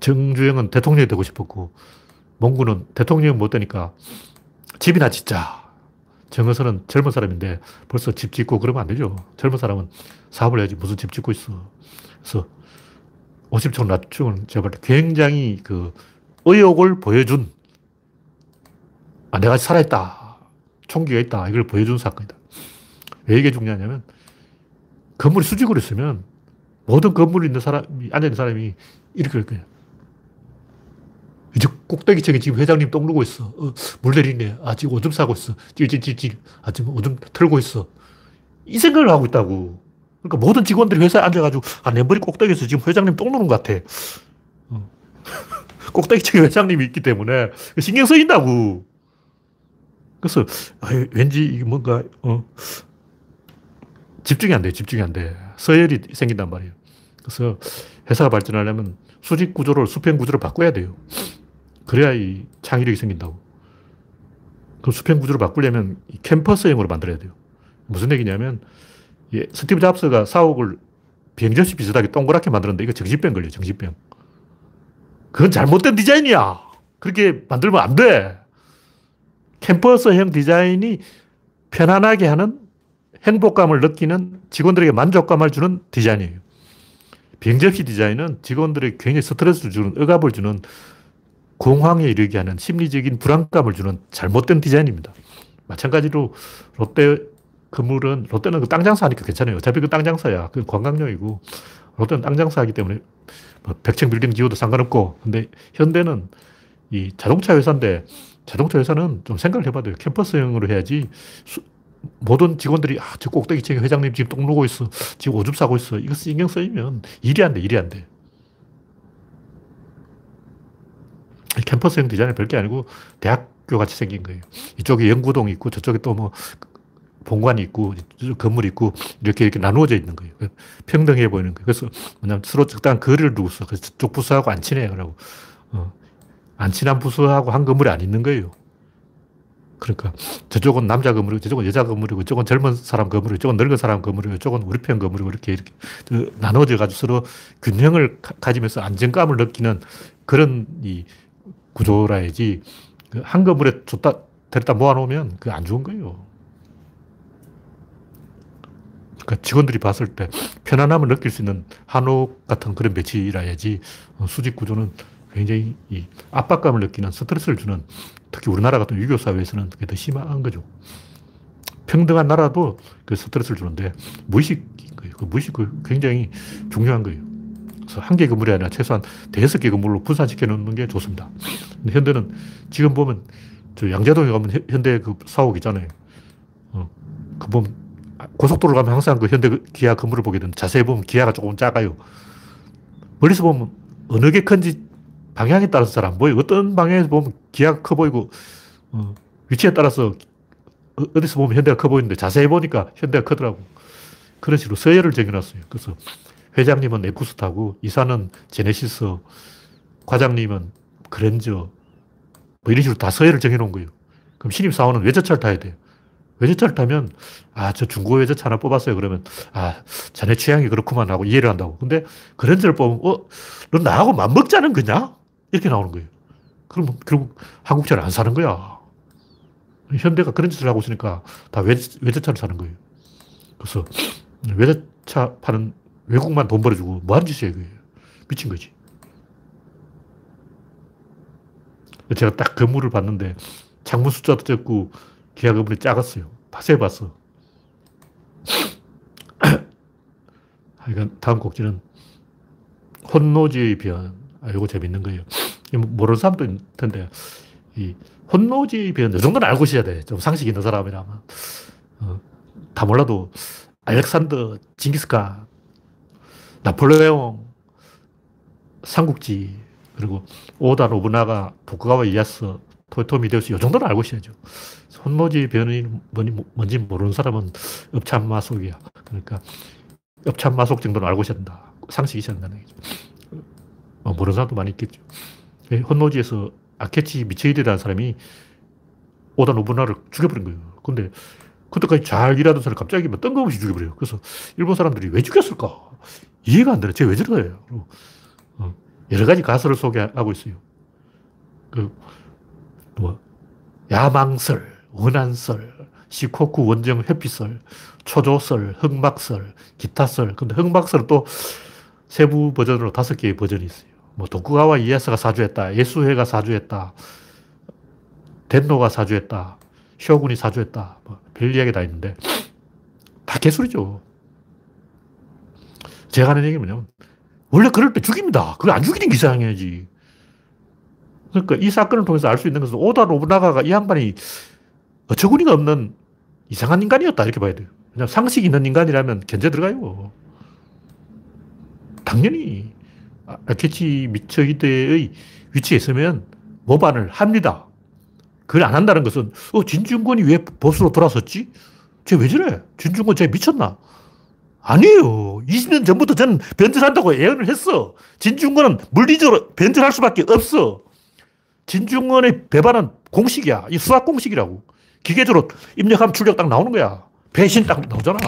정주영은 대통령이 되고 싶었고 몽구는 대통령이 못 되니까 집이나 짓자. 정의선은 젊은 사람인데 벌써 집 짓고 그러면 안 되죠. 젊은 사람은 사업을 해야지 무슨 집 짓고 있어. 그래서 50층 낮추면 제가 굉장히 그 의욕을 보여준 아, 내가 살아있다. 총기가 있다. 이걸 보여준 사건이다. 왜 이게 중요하냐면 건물이 수직으로 있으면 모든 건물에 있는 사람이, 앉아있는 사람이 이렇게 할 거예요. 이제 꼭대기층에 지금 회장님 똥 누고 있어. 어, 물 내리네. 아, 지금 오줌 싸고 있어. 찔찔찔찔. 아, 지금 오줌 털고 있어. 이 생각을 하고 있다고. 그러니까 모든 직원들이 회사에 앉아가지고, 아, 내 머리 꼭대기에서 지금 회장님 똥 누는 것 같아. 어. 꼭대기층에 회장님이 있기 때문에 신경 쓰인다고. 그래서, 아, 왠지 뭔가, 어, 집중이 안 돼. 집중이 안 돼. 서열이 생긴단 말이에요. 그래서 회사가 발전하려면 수직 구조를, 수평 구조를 바꿔야 돼요. 그래야 이 창의력이 생긴다고. 그 수평 구조를 바꾸려면 캠퍼스형으로 만들어야 돼요. 무슨 얘기냐면, 예, 스티브 잡스가 사옥을 비행접시 비슷하게 동그랗게 만들었는데 이거 정신병 걸려, 정신병. 그건 잘못된 디자인이야. 그렇게 만들면 안 돼. 캠퍼스형 디자인이 편안하게 하는 행복감을 느끼는 직원들에게 만족감을 주는 디자인이에요. 비행접시 디자인은 직원들에게 굉장히 스트레스를 주는, 억압을 주는, 공황에 이르게 하는 심리적인 불안감을 주는 잘못된 디자인입니다. 마찬가지로 롯데 건물은, 롯데는 그 땅 장사하니까 괜찮아요. 어차피 그 땅 장사야. 그 관광용이고, 롯데는 땅 장사하기 때문에 뭐 백층 빌딩 지어도 상관없고, 근데 현대는 이 자동차 회사인데, 자동차 회사는 좀 생각을 해봐야 돼요. 캠퍼스형으로 해야지 수, 모든 직원들이 아, 저 꼭대기층에 회장님 지금 똥 누고 있어. 지금 오줌 싸고 있어. 이거 신경 쓰이면 일이 안 돼, 일이 안 돼. 캠퍼스형 디자인은 별게 아니고 대학교 같이 생긴 거예요. 이쪽에 연구동이 있고 저쪽에 또 뭐 본관이 있고 건물이 있고 이렇게 이렇게 나누어져 있는 거예요. 평등해 보이는 거예요. 그래서 뭐냐면 서로 적당한 거리를 두고 서 그래서 저쪽 부서하고 안 친해. 그러고 어. 안 친한 부서하고 한 건물이 안 있는 거예요. 그러니까 저쪽은 남자 건물이고 저쪽은 여자 건물이고 이쪽은 젊은 사람 건물이고 이쪽은 늙은 사람 건물이고 이쪽은 우리 편 건물이고 이렇게 이렇게 나눠져 가지고 서로 균형을 가지면서 안정감을 느끼는 그런 이 구조라 야지 그한 건물에 줬다 데려다 모아놓으면 그 안 좋은 거예요. 그러니까 직원들이 봤을 때 편안함을 느낄 수 있는 한옥 같은 그런 배치라야지 어, 수직 구조는 굉장히 이 압박감을 느끼는 스트레스를 주는 특히 우리나라 같은 유교 사회에서는 그게 더 심한 거죠. 평등한 나라도 그 스트레스를 주는데 무의식인 거예요. 그 무의식이 굉장히 중요한 거예요. 그래서 한 개 건물이 아니라 최소한 대여섯 개 건물로 분산시켜 놓는 게 좋습니다. 근데 현대는 지금 보면 저 양재동에 가면 현대 그 사옥 있잖아요. 어, 그 보면 고속도로 가면 항상 그 현대 기아 건물을 보게 되는데 자세히 보면 기아가 조금 작아요. 멀리서 보면 어느 게 큰지 방향에 따라서 잘 안 보여요. 어떤 방향에서 보면 기아가 커 보이고, 어, 위치에 따라서 어, 어디서 보면 현대가 커 보이는데 자세히 보니까 현대가 크더라고. 그런 식으로 서열을 정해놨어요. 그래서 회장님은 에쿠스 타고, 이사는 제네시스, 과장님은 그랜저, 뭐 이런 식으로 다 서열을 정해놓은 거예요. 그럼 신입사원은 외제차를 타야 돼요. 외제차를 타면, 아, 저 중고 외제차 하나 뽑았어요. 그러면, 아, 자네 취향이 그렇구만 하고 이해를 한다고. 근데 그랜저를 뽑으면, 어, 너 나하고 맞먹자는 거냐? 이렇게 나오는 거예요. 그럼 결국 한국 차를 안 사는 거야. 현대가 그런 짓을 하고 있으니까 다 외제차를 사는 거예요. 그래서 외제차 파는 외국만 돈 벌어주고 뭐 하는 짓이에요, 그게. 미친 거지. 제가 딱 건물을 봤는데 창문 숫자도 적고 기아 건물이 작았어요. 파세 봤어. 하여간 다음 곡지는 혼노지의 변. 아, 이거 재밌는 거예요. 모르는 사람도 있을 텐데, 이 변, 이 정도는 알고 있어야 돼. 좀 상식 있는 사람이라면. 어, 다 몰라도, 알렉산더, 징기스칸, 나폴레옹, 삼국지, 그리고 오다 노부나가, 도쿠가와 이야스, 토요토미 데우스, 이 정도는 알고 있어야죠. 혼노지 변이 뭔지 모르는 사람은 업참마속이야. 그러니까, 업참마속 정도는 알고 있어야 된다. 상식이 있어야 된다는 얘기죠. 어, 모르는 사람도 많이 있겠죠. 예, 헌노지에서 아케치 미체이드라는 사람이 오다 노부나를 죽여버린 거예요. 근데 그때까지 잘 일하던 사람을 갑자기 뭐 뜬금없이 죽여버려요. 그래서 일본 사람들이 왜 죽였을까? 이해가 안 되네. 쟤왜 저래요? 어, 여러 가지 가설을 소개하고 있어요. 그, 뭐, 야망설, 원한설, 시코쿠 원정 회피설, 초조설, 흑막설, 기타설. 근데 흑막설은 또 세부 버전으로 다섯 개의 버전이 있어요. 뭐 도쿠가와 이에스가 사주했다. 예수회가 사주했다. 덴노가 사주했다. 쇼군이 사주했다. 뭐 별 이야기 다 있는데 다 개소리죠. 제가 하는 얘기는 뭐냐면 원래 그럴 때 죽입니다. 그걸 안 죽이는 게 이상해야지. 그러니까 이 사건을 통해서 알 수 있는 것은 오다 노부나가가 이 양반이 어처구니가 없는 이상한 인간이었다 이렇게 봐야 돼요. 그냥 상식 있는 인간이라면 견제 들어가요. 당연히 아케치 미처이대의 위치에 있으면 모반을 합니다. 그걸 안 한다는 것은 어, 진중권이 왜 보수로 돌아섰지? 쟤 왜 저래? 진중권 쟤 미쳤나? 아니에요. 20년 전부터 저는 변절한다고 예언을 했어. 진중권은 물리적으로 변절할 수밖에 없어. 진중권의 배반은 공식이야. 이 수학 공식이라고. 기계적으로 입력하면 출력 딱 나오는 거야. 배신 딱 나오잖아.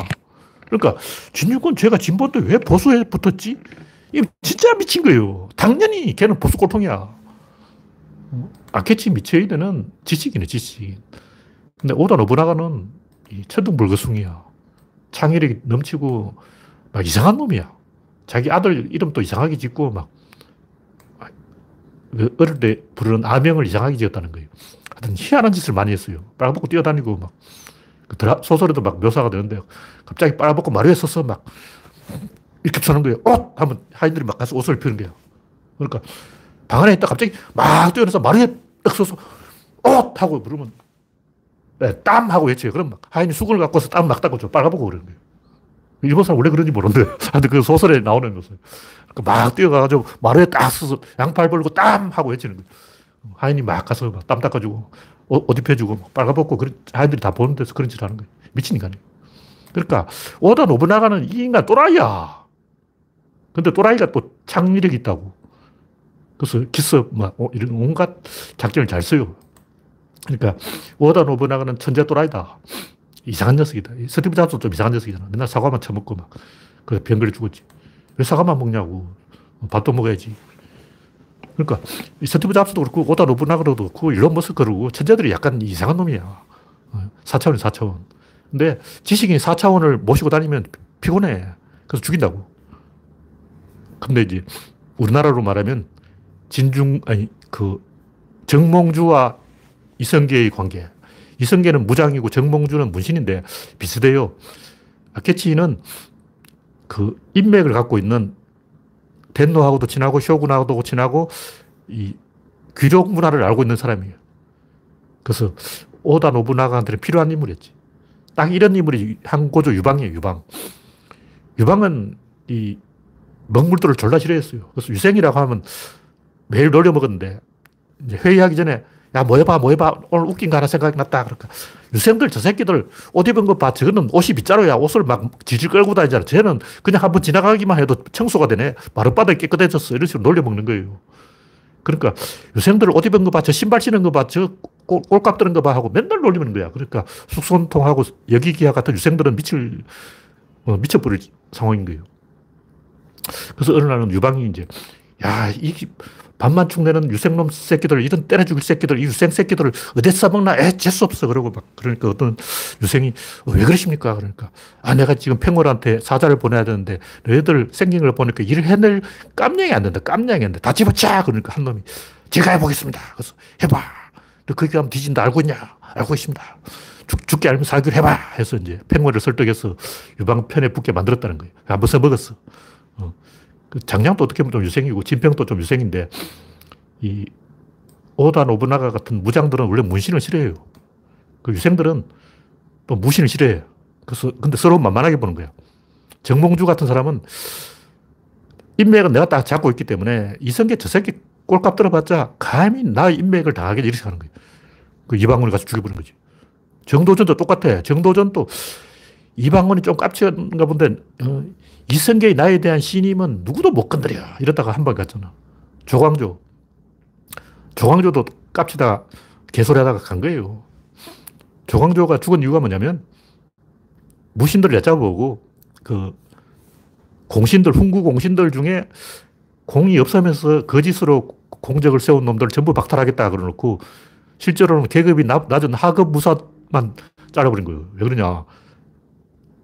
그러니까 진중권 죄가 진보인데 왜 보수에 붙었지? 이 진짜 미친 거예요. 당연히 걔는 보수 꼴통이야. 아케치 미체이드는 지식이네, 지식. 근데 오다 노부나가는 이 천둥불거숭이야. 창의력이 넘치고 막 이상한 놈이야. 자기 아들 이름도 이상하게 짓고 막그 어릴 때 부르는 아명을 이상하게 지었다는 거예요. 하여튼 희한한 짓을 많이 했어요. 빨아먹고 뛰어다니고 막그 소설에도 막 묘사가 되는데 갑자기 빨아먹고 마루에 서서 막 이렇게 쳐는 거예요. 옷! 하면 하인들이 막 가서 옷을 피는 거예요. 그러니까 방 안에 있다 갑자기 막 뛰어나서 마루에 딱 서서 옷! 하고 부르면 네, 땀! 하고 외쳐요. 그럼 막 하인이 수건을 갖고서 땀 막 닦고 좀 빨아보고 그러는 거예요. 일본 사람 원래 그런지 모르는데 하여튼 그 소설에 나오는 것을 막 뛰어가가지고 마루에 딱 서서 양팔 벌고 땀! 하고 외치는 거예요. 하인이 막 가서 막 땀 닦아주고 옷 입혀주고 빨아벗고 그런 하인들이 다 보는 데서 그런 짓 하는 거예요. 미친 인간이에요. 그러니까 오다 노부나가는 이 인간 또라이야. 근데 또라이가 또 창의력이 있다고. 그래서 기습, 뭐, 어, 이런 온갖 작전을 잘 써요. 그러니까, 오다 노부나가는 천재 또라이다. 이상한 녀석이다. 스티브 잡스도 좀 이상한 녀석이잖아. 맨날 사과만 처먹고 막, 그래서 병걸에 죽었지. 왜 사과만 먹냐고. 밥도 먹어야지. 그러니까, 스티브 잡스도 그렇고, 오다 노부나가도 그렇고, 일론 머스크 그러고, 천재들이 약간 이상한 놈이야. 4차원, 어, 4차원. 근데 지식인 4차원을 모시고 다니면 피곤해. 그래서 죽인다고. 근데 이제 우리나라로 말하면 진중, 아니, 그 정몽주와 이성계의 관계. 이성계는 무장이고 정몽주는 문신인데 비슷해요. 아케치는 그 인맥을 갖고 있는 덴노하고도 친하고 쇼군하고도 친하고 이 귀족 문화를 알고 있는 사람이에요. 그래서 오다 노부나가한테는 필요한 인물이었지. 딱 이런 인물이 한고조 유방이에요, 유방. 유방은 이 먹물들을 졸라 싫어했어요. 그래서 유생이라고 하면 매일 놀려 먹었는데 이제 회의하기 전에 야, 뭐 해봐, 뭐 해봐. 오늘 웃긴 거 하나 생각이 났다. 그러니까 유생들, 저 새끼들 옷 입은 거 봐. 저거는 옷이 빗자루야. 옷을 막 질질 끌고 다니잖아. 쟤는 그냥 한번 지나가기만 해도 청소가 되네. 마룻바닥이 깨끗해졌어. 이런 식으로 놀려 먹는 거예요. 그러니까 유생들 옷 입은 거 봐. 저 신발 신은 거 봐. 저 꼴값 드는 거 봐. 하고 맨날 놀리는 거야. 그러니까 숙손통하고 여기기와 같은 유생들은 미칠, 어, 미쳐버릴 상황인 거예요. 그래서 어느 날은 유방이 이제, 야, 이 반만 축내는 유생놈 새끼들, 이런 때려 죽일 새끼들, 이 유생 새끼들을 어디 써먹나? 에, 재수 없어. 그러고 막, 그러니까 어떤 유생이, 어, 왜 그러십니까? 그러니까, 아, 내가 지금 팽월한테 사자를 보내야 되는데, 너희들 생긴 걸 보니까 일을 해낼 깜냥이 안 된다. 깜냥이 안 돼. 다 집어쳐! 그러니까 한 놈이, 제가 해보겠습니다. 그래서, 해봐. 너 거기 가면 뒤진다. 알고 있냐? 알고 있습니다. 죽, 죽게 알면 살기를 해봐. 해서 이제 팽월을 설득해서 유방 편에 붙게 만들었다는 거예요. 한번 써먹었어. 어. 그 장량도 어떻게 보면 좀 유생이고 진평도 좀 유생인데 이 오다 노부나가 같은 무장들은 원래 문신을 싫어해요. 그 유생들은 또 무신을 싫어해요. 그래서 근데 서로 만만하게 보는 거야. 정몽주 같은 사람은 인맥은 내가 딱 잡고 있기 때문에 이성계 저 새끼 꼴값 들어봤자 감히 나 인맥을 당하게 이렇게 하는 거예요. 그 이방원을 가서 죽여버리는 거지. 정도전도 똑같아. 정도전도 이방원이 좀 깝치는가 본데 어, 이성계의 나에 대한 신임은 누구도 못 건드려. 이러다가 한 번 갔잖아. 조광조. 조광조도 깝치다 개소리 하다가 간 거예요. 조광조가 죽은 이유가 뭐냐면 무신들을 얕잡아보고 그 공신들, 훈구 공신들 중에 공이 없으면서 거짓으로 공적을 세운 놈들을 전부 박탈하겠다 그러놓고 실제로는 계급이 낮은 하급 무사만 잘라버린 거예요. 왜 그러냐.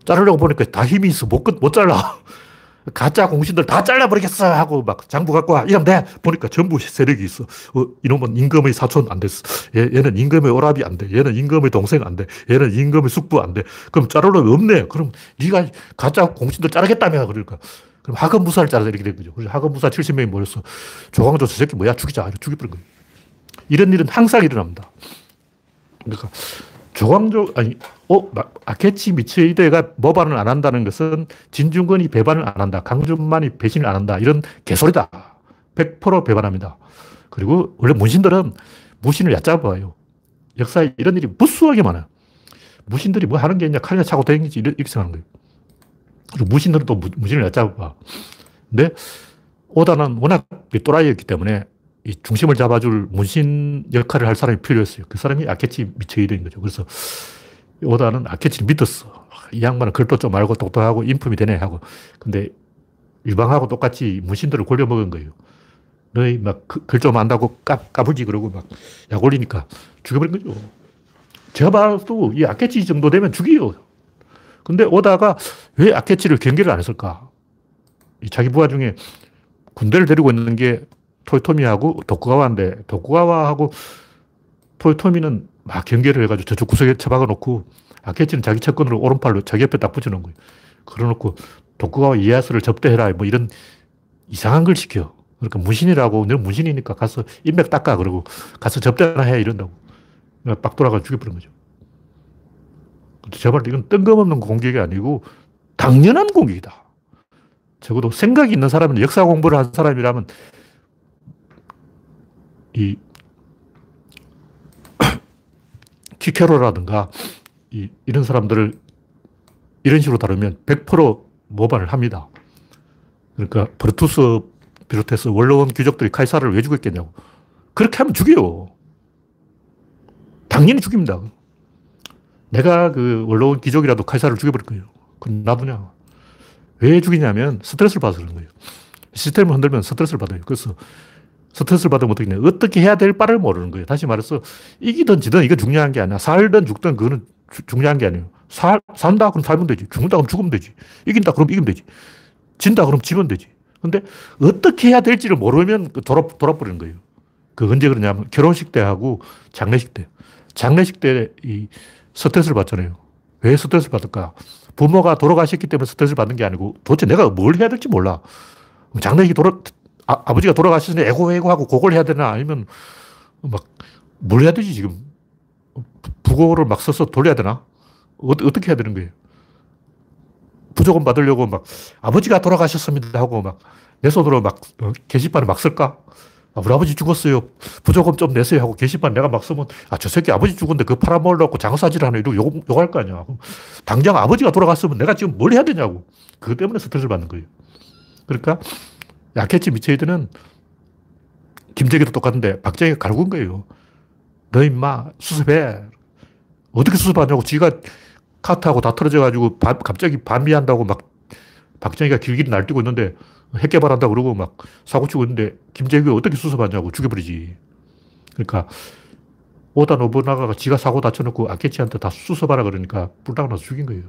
자르려고 보니까 다 힘이 있어. 못, 못 잘라. 가짜 공신들 다 잘라버리겠어 하고 막 장부 갖고 와. 이러면 돼. 보니까 전부 세력이 있어. 어, 이놈은 임금의 사촌 안 됐어. 얘, 얘는 임금의 오랍이 안 돼. 얘는 임금의 동생 안 돼. 얘는 임금의 숙부 안 돼. 그럼 자르려면 없네. 그럼 네가 가짜 공신들 자르겠다며. 그러니까. 그럼 하급무사를 자르자 이렇게 된 거죠. 그래서 하급무사 70명이 모였어. 조광조 저 새끼 뭐야 죽이자. 죽여버린 거예요. 이런 일은 항상 일어납니다. 그러니까 조광조, 아니, 어, 아케치 미츠이데가 모반을 안 한다는 것은 진중권이 배반을 안 한다. 강준만이 배신을 안 한다. 이런 개소리다. 100% 배반합니다. 그리고 원래 문신들은 무신을 얕잡아요. 역사에 이런 일이 무수하게 많아요. 무신들이 뭐 하는 게 있냐, 칼이나 차고 다니지, 이렇게 생각하는 거예요. 그리고 무신들은 또 무신을 얕잡아. 근데 오다는 워낙 또라이였기 때문에 이 중심을 잡아줄 문신 역할을 할 사람이 필요했어요. 그 사람이 아케치 미체이드인 거죠. 그래서 오다는 아케치를 믿었어. 이 양반은 글도 좀 알고 똑똑하고 인품이 되네 하고. 근데 유방하고 똑같이 문신들을 골려 먹은 거예요. 너희 막 글 좀 안다고 까, 까불지 그러고 막 약 올리니까 죽여버린 거죠. 제가 봐도 이 아케치 정도 되면 죽이요. 근데 오다가 왜 아케치를 경계를 안 했을까? 자기 부하 중에 군대를 데리고 있는 게 토요토미하고 도쿠가와인데 도쿠가와하고 토요토미는 막 경계를 해가지고 저쪽 구석에 처박아 놓고 아케치는 자기 채권으로 오른팔로 자기 옆에 딱 붙여놓은 거예요. 그러놓고 도쿠가와 이에야스를 접대해라 뭐 이런 이상한 걸 시켜. 그러니까 문신이라고 너 문신이니까 가서 인맥 닦아 그러고 가서 접대나 해 이런다고. 빡 돌아가 죽여버린 거죠. 제발 이건 뜬금없는 공격이 아니고 당연한 공격이다. 적어도 생각이 있는 사람은 역사 공부를 한 사람이라면 이 키케로라든가 이, 이런 사람들을 이런 식으로 다루면 100% 모반을 합니다. 그러니까 브루투스 비롯해서 원로원 귀족들이 카이사를 왜 죽였겠냐고. 그렇게 하면 죽여요. 당연히 죽입니다. 내가 그 원로원 귀족이라도 카이사를 죽여버릴 거예요. 그건 놔두냐. 왜 죽이냐면 스트레스를 받아서 그런 거예요. 시스템을 흔들면 스트레스를 받아요. 그래서 스트레스를 받으면 어떻게 냐 어떻게 해야 될 바를 모르는 거예요. 다시 말해서 이기든 지든 이게 중요한 게 아니야. 살든 죽든 그거는 주, 중요한 게 아니에요. 살, 산다 그럼 살면 되지. 죽는다 그럼 죽으면 되지. 이긴다 그럼 이기면 되지. 진다 그럼 지면 되지. 근데 어떻게 해야 될지를 모르면 그 돌아, 돌아버리는 거예요. 그 언제 그러냐면 결혼식 때 하고 장례식 때. 장례식 때 이 스트레스를 받잖아요. 왜 스트레스를 받을까? 부모가 돌아가셨기 때문에 스트레스를 받는 게 아니고 도대체 내가 뭘 해야 될지 몰라. 장례식 돌아, 아, 버지가 돌아가셨으니 애고애고하고 그걸 해야 되나 아니면 막 뭘 해야 되지 지금. 부고를 막 써서 돌려야 되나? 어, 어떻게 해야 되는 거예요? 부조금 받으려고 막 아버지가 돌아가셨습니다 하고 막 내 손으로 막 어, 게시판에 막 쓸까? 아, 우리 아버지 죽었어요. 부조금 좀 내세요 하고 게시판 내가 막 쓰면 아, 저 새끼 아버지 죽었는데 그 팔아먹으려고 장사질 하네 이러고 욕, 욕할 거 아니야. 당장 아버지가 돌아갔으면 내가 지금 뭘 해야 되냐고. 그것 때문에 스트레스를 받는 거예요. 그러니까 야케치 미체이드는 김재기도 똑같은데 박정희가 갈군 거예요. 너 임마 수습해. 어떻게 수습하냐고 지가 카트하고 다 틀어져가지고 바, 갑자기 반미한다고 막 박정희가 길길이 날뛰고 있는데 핵 개발한다고 그러고 막 사고 치고 있는데 김재규가 어떻게 수습하냐고 죽여버리지. 그러니까 오다 노부나가가 지가 사고 다쳐놓고 아케치한테 다 수습하라 그러니까 뿔딱 나서 죽인 거예요.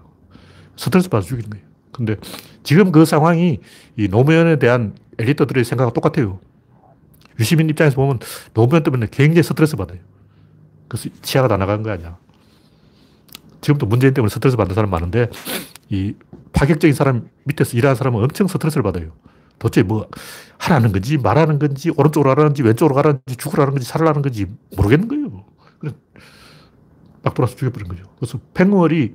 스트레스 받아서 죽인 거예요. 근데 지금 그 상황이 이 노무현에 대한 엘리트들의 생각과 똑같아요. 유시민 입장에서 보면 노무현 때문에 굉장히 스트레스 받아요. 그래서 치아가 다 나간 거 아니야. 지금도 문재인 때문에 스트레스 받는 사람 많은데 이 파격적인 사람 밑에서 일하는 사람은 엄청 스트레스를 받아요. 도대체 뭐 하라는 건지 말하는 건지 오른쪽으로 가라는지 왼쪽으로 가라는지 죽으라는 건지 살라는 건지 모르겠는 거예요. 막 돌아서 죽여버린 거죠. 그래서 팽월이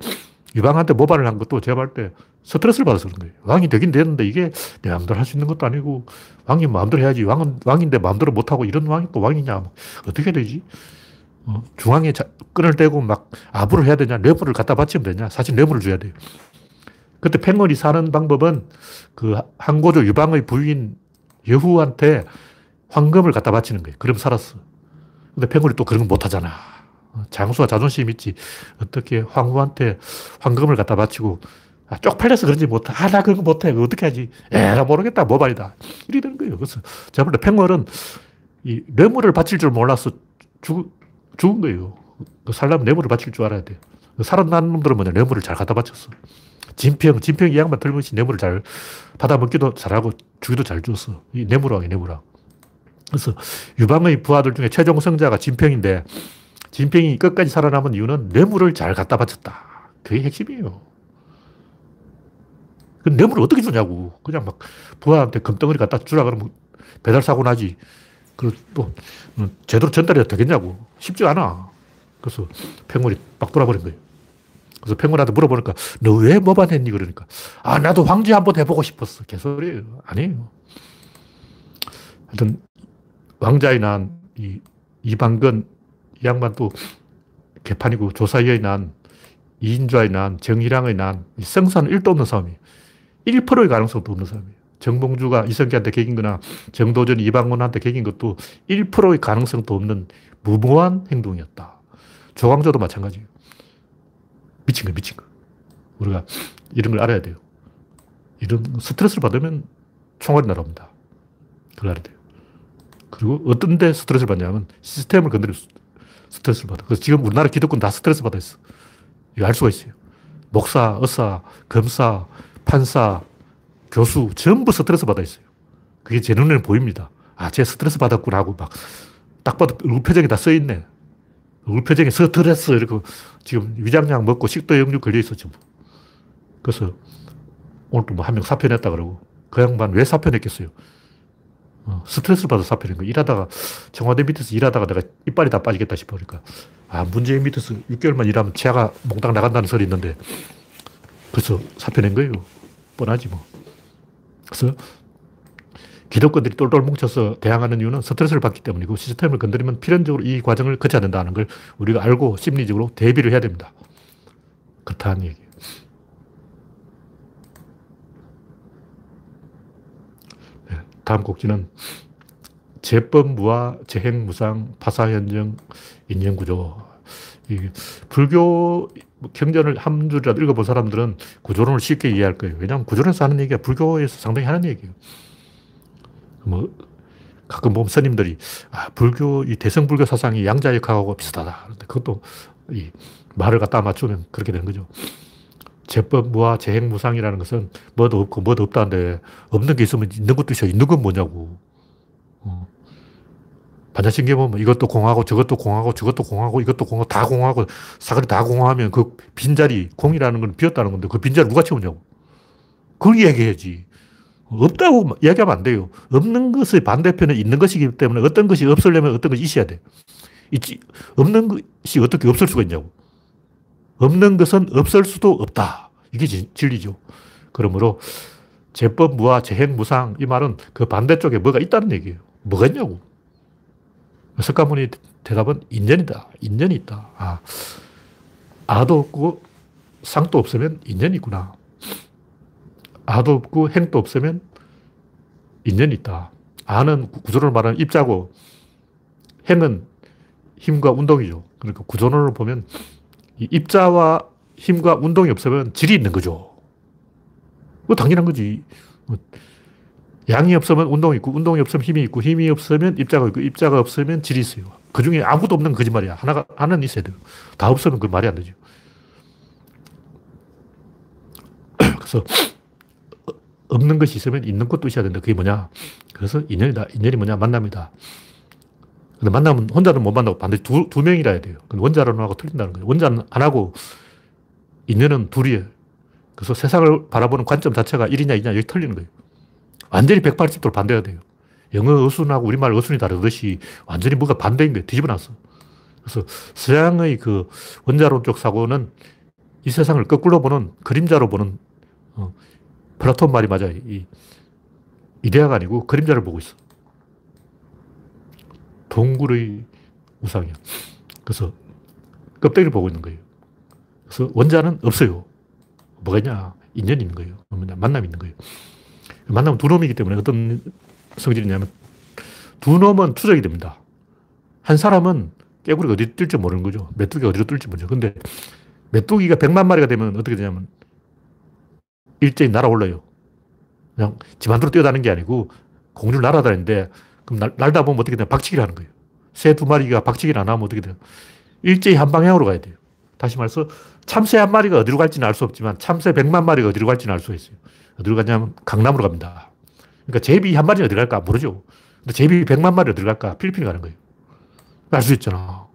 유방한테 모발을 한 것도 제가 볼때 스트레스를 받아서 그런 거예요. 왕이 되긴 되는데 이게 내 마음대로 할 수 있는 것도 아니고 왕이 마음대로 해야지. 왕은 왕인데 마음대로 못하고 이런 왕이 또 왕이냐. 뭐 어떻게 되지? 어, 중앙에 자, 끈을 떼고 막 아부를 해야 되냐. 뇌물을 갖다 바치면 되냐. 사실 뇌물을 줘야 돼요. 그때 팽월이 사는 방법은 그 항고조 유방의 부인 여후한테 황금을 갖다 바치는 거예요. 그럼 살았어. 근데 팽월이 또 그런 거 못하잖아. 장수가 자존심 있지. 어떻게 황후한테 황금을 갖다 바치고 아, 쪽팔려서 그런지 못해. 아, 나 그런 거 못해. 어떻게 하지? 에, 나 모르겠다. 모발이다. 이리 되는 거예요. 그래서 제가 볼때 팽월은 이 뇌물을 바칠 줄 몰라서 죽, 죽은 거예요. 그 살려면 뇌물을 바칠 줄 알아야 돼요. 살아난 놈들은 뭐냐. 뇌물을 잘 갖다 바쳤어. 진평, 진평 이 양반 털면서 뇌물을 잘 받아먹기도 잘하고 주기도 잘 줬어. 이 뇌물왕이 뇌물왕. 그래서 유방의 부하들 중에 최종 성자가 진평인데 진평이 끝까지 살아남은 이유는 뇌물을 잘 갖다 바쳤다. 그게 핵심이에요. 그 뇌물을 어떻게 주냐고. 그냥 막 부하한테 금덩어리 갖다 주라 그러면 배달 사고 나지. 그리고 또 제대로 전달이 되겠냐고. 쉽지 않아. 그래서 팽물이 막 돌아버린 거예요. 그래서 팽물한테 물어보니까 너왜 뭐만 했니? 그러니까 아 나도 황제 한번 해보고 싶었어. 개소리예요. 아니에요. 하여튼 왕자의 난 이 이방근 이 양반 또 개판이고 조사위의 난, 이인좌의 난, 정희량의 난, 성사는 1도 없는 싸움이에요. 1%의 가능성도 없는 싸움이에요. 정봉주가 이성기한테 개긴 거나 정도전이 이방원한테 개긴 것도 1%의 가능성도 없는 무모한 행동이었다. 조광조도 마찬가지예요. 미친 거, 미친 거. 우리가 이런 걸 알아야 돼요. 이런 스트레스를 받으면 총알이 날아옵니다. 그걸 알아야 돼요. 그리고 어떤 데 스트레스를 받냐면 시스템을 건드리면 스트레스를 받아. 그래서 지금 우리나라 기독군 다 스트레스 받아 있어. 이거 알 수가 있어요. 목사, 의사, 검사, 판사, 교수 전부 스트레스 받아 있어요. 그게 제 눈에는 보입니다. 아, 쟤 스트레스 받았구나 하고 막 딱 봐도 얼굴 표정이 다 써 있네. 얼굴 표정에 스트레스 이렇게 지금 위장약 먹고 식도 역류 걸려 있어 지금. 그래서 오늘 또뭐한 명 사표냈다 그러고 그 양반 왜 사표냈겠어요? 어, 스트레스를 받아 사표낸 거. 일하다가 청와대 밑에서 일하다가 내가 이빨이 다 빠지겠다 싶으니까 아 문재인 밑에서 6개월만 일하면 치아가 몽땅 나간다는 소리 있는데 그래서 사표낸 거예요. 뻔하지 뭐. 그래서 기독교들이 똘똘 뭉쳐서 대항하는 이유는 스트레스를 받기 때문이고 시스템을 건드리면 필연적으로 이 과정을 거쳐야 된다는 걸 우리가 알고 심리적으로 대비를 해야 됩니다. 그렇다는 얘기예요. 네, 다음 곡지는 제법무와 재행무상, 파사현정, 인연구조. 불교 경전을 한 줄이라도 읽어본 사람들은 구조론을 쉽게 이해할 거예요. 왜냐하면 구조론에서 하는 얘기가 불교에서 상당히 하는 얘기예요. 뭐 가끔 보면 스님들이 아, 불교 이 대승불교 사상이 양자역학하고 비슷하다. 그런데 그것도 이 말을 갖다 맞추면 그렇게 되는 거죠. 제법 무와 재행 무상이라는 것은 뭐도 없고 뭐도 없다는데 없는 게 있으면 있는 것도 있어. 있는 건 뭐냐고. 어. 반야신경 보면 이것도 공하고 저것도 공하고 저것도 공하고 이것도 공하고 다 공하고 사거리 다 공하면 그 빈자리 공이라는 건 비었다는 건데 그 빈자리 누가 채우냐고. 그걸 얘기해야지. 없다고 이야기하면 안 돼요. 없는 것의 반대편은 있는 것이기 때문에 어떤 것이 없으려면 어떤 것이 있어야 돼. 있지. 없는 것이 어떻게 없을 수가 있냐고. 없는 것은 없을 수도 없다. 이게 진리죠. 그러므로 제법 무와 재행 무상 이 말은 그 반대쪽에 뭐가 있다는 얘기예요. 뭐가 있냐고. 석가모니 대답은 인연이다. 인연이 있다. 아, 아도 없고 상도 없으면 인연이 있구나. 아도 없고 행도 없으면 인연이 있다. 아는 구조론을 말하는 입자고 행은 힘과 운동이죠. 그러니까 구조론을 보면 입자와 힘과 운동이 없으면 질이 있는 거죠. 뭐 당연한 거지. 뭐 양이 없으면 운동이 있고, 운동이 없으면 힘이 있고, 힘이 없으면 입자가 있고, 입자가 없으면 질이 있어요. 그 중에 아무도 없는 거짓말이야. 하나가, 하나는 있어야 돼요. 다 없으면 그 말이 안 되죠. 그래서 없는 것이 있으면 있는 것도 있어야 된다. 그게 뭐냐? 그래서 인연이다. 인연이 뭐냐? 만남이다. 근데 만나면 혼자는 못 만나고 반드시 두, 두 명이라 돼요. 근데 원자론하고 틀린다는 거예요. 원자는 안 하고 인연은 둘이에요. 그래서 세상을 바라보는 관점 자체가 1이냐 2냐 여기 틀리는 거예요. 완전히 180도로 반대가 돼요. 영어 어순하고 우리말 어순이 다르듯이 완전히 뭐가 반대인 거예요. 뒤집어 놨어. 그래서 서양의 그 원자론 쪽 사고는 이 세상을 거꾸로 보는 그림자로 보는 어, 플라톤 말이 맞아요. 이 이데아가 아니고 그림자를 보고 있어. 동굴의 우상이야. 그래서 껍데기를 보고 있는 거예요. 그래서 원자는 없어요. 뭐가 있냐? 인연이 있는 거예요. 뭐냐? 만남이 있는 거예요. 만나면 두 놈이기 때문에 어떤 성질이냐면 두 놈은 추적이 됩니다. 한 사람은 깨구리가 어디 뜰지 모르는 거죠. 메뚜기가 어디로 뜰지 모르죠. 근데 메뚜기가 100만 마리가 되면 어떻게 되냐면 일제히 날아올라요. 그냥 집 안으로 뛰어다니는 게 아니고 공중을 날아다니는데 그럼 날, 날다 보면 어떻게 되냐 박치기를 하는 거예요. 새 두 마리가 박치기를 안 하면 어떻게 돼요? 일제히 한 방향으로 가야 돼요. 다시 말해서 참새 한 마리가 어디로 갈지는 알 수 없지만 참새 100만 마리가 어디로 갈지는 알 수 있어요. 어디로 가냐면 강남으로 갑니다. 그러니까 제비 한 마리 어디 갈까 모르죠. 근데 제비 100만 마리 어디 갈까? 필리핀 가는 거예요. 알 수 있잖아.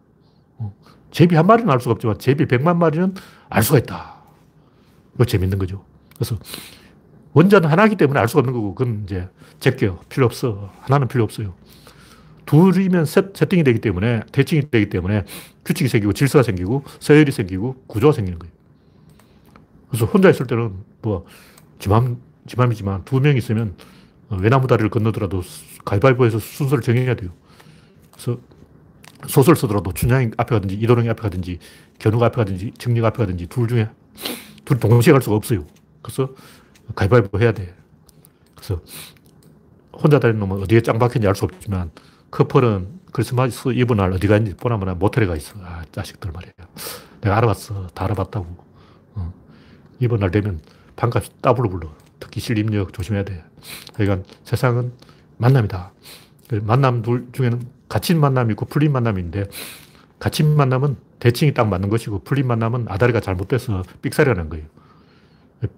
어. 제비 한 마리는 알 수가 없지만 제비 100만 마리는 알 수가 있다. 이거 재밌는 거죠. 그래서 원자는 하나이기 때문에 알 수가 없는 거고, 그건 이제 제껴. 필요 없어. 하나는 필요 없어요. 둘이면 세, 세팅이 되기 때문에, 대칭이 되기 때문에 규칙이 생기고 질서가 생기고 서열이 생기고 구조가 생기는 거예요. 그래서 혼자 있을 때는 뭐, 지맘, 지맘이지만 두 명 있으면 외나무 다리를 건너더라도 가위바위보해서 순서를 정해야 돼요. 그래서 소설 쓰더라도 춘향이 앞에 가든지 이도령이 앞에 가든지 견우가 앞에 가든지 정리가 앞에 가든지 둘 중에 둘 동시에 갈 수가 없어요. 그래서 가위바위보 해야 돼. 그래서 혼자 다니는 놈은 어디에 짱 박혔는지 알 수 없지만 커플은 크리스마스 이브 날 어디 가는지 보나마나 모텔에 가 있어. 아, 자식들 말이야. 내가 알아봤어. 다 알아봤다고. 이번 날 되면 방값이 더블로 불러. 특히 신림역 조심해야 돼. 그러니까 세상은 만남이다. 그 만남 둘 중에는 갇힌 만남이 있고 풀린 만남인데 갇힌 만남은 대칭이 딱 맞는 것이고 풀린 만남은 아다리가 잘못돼서 삑사리가 난 거예요.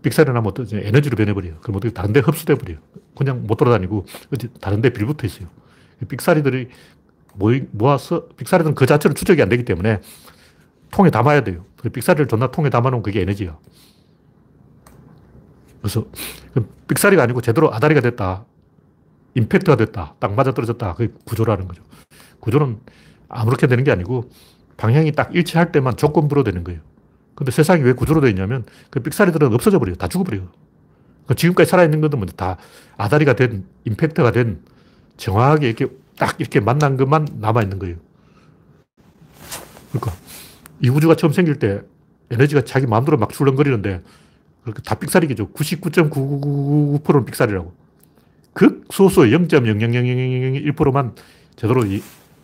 삑사리 나면 어떠지? 에너지로 변해버려요. 그럼 어떻게 다른 데 흡수돼 버려요. 그냥 못 돌아다니고 다른 데 빌붙어 있어요. 삑사리들이 모아서 삑사리들은 그 자체로 추적이 안 되기 때문에 통에 담아야 돼요. 삑사리를 존나 통에 담아놓으면 그게 에너지야. 그래서 삑사리가 아니고 제대로 아다리가 됐다. 임팩트가 됐다. 딱 맞아 떨어졌다. 그게 구조라는 거죠. 구조는 아무렇게 되는 게 아니고 방향이 딱 일치할 때만 조건부로 되는 거예요. 근데 세상이 왜 구조로 되어 있냐면 그 삑사리들은 없어져 버려요. 다 죽어버려요. 그 지금까지 살아있는 것도 먼저 다 아다리가 된, 임팩트가 된 정확하게 이렇게 딱 이렇게 만난 것만 남아있는 거예요. 그러니까 이 우주가 처음 생길 때 에너지가 자기 마음대로 막 출렁거리는데 그렇게 다 삑사리겠죠. 99.999%는 삑사리라고. 극소수 0.00001%만 제대로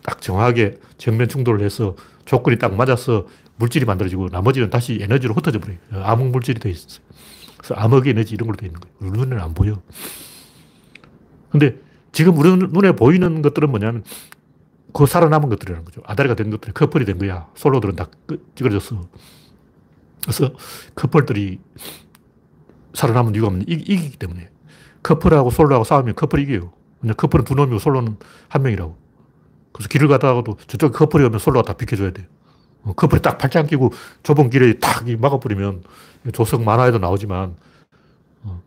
딱 정확하게 정면 충돌을 해서 조건이 딱 맞아서 물질이 만들어지고 나머지는 다시 에너지로 흩어져 버려요. 암흑 물질이 되어 있어요. 그래서 암흑 에너지 이런 걸로 되어 있는 거예요. 눈에는 안 보여. 근데 지금 우리 눈에 보이는 것들은 뭐냐면 그 살아남은 것들이라는 거죠. 아다리가 된 것들이 커플이 된 거야. 솔로들은 다 찌그러졌어. 그래서 커플들이 살아남은 이유가 뭐냐. 이기기 때문에. 커플하고 솔로하고 싸우면 커플이 이겨요. 그냥 커플은 두 놈이고 솔로는 한 명이라고. 그래서 길을 가다가도 저쪽에 커플이 오면 솔로가 다 비켜줘야 돼요. 어, 커플이 딱 발장 끼고 좁은 길에 딱 막아버리면 조석 만화에도 나오지만 어,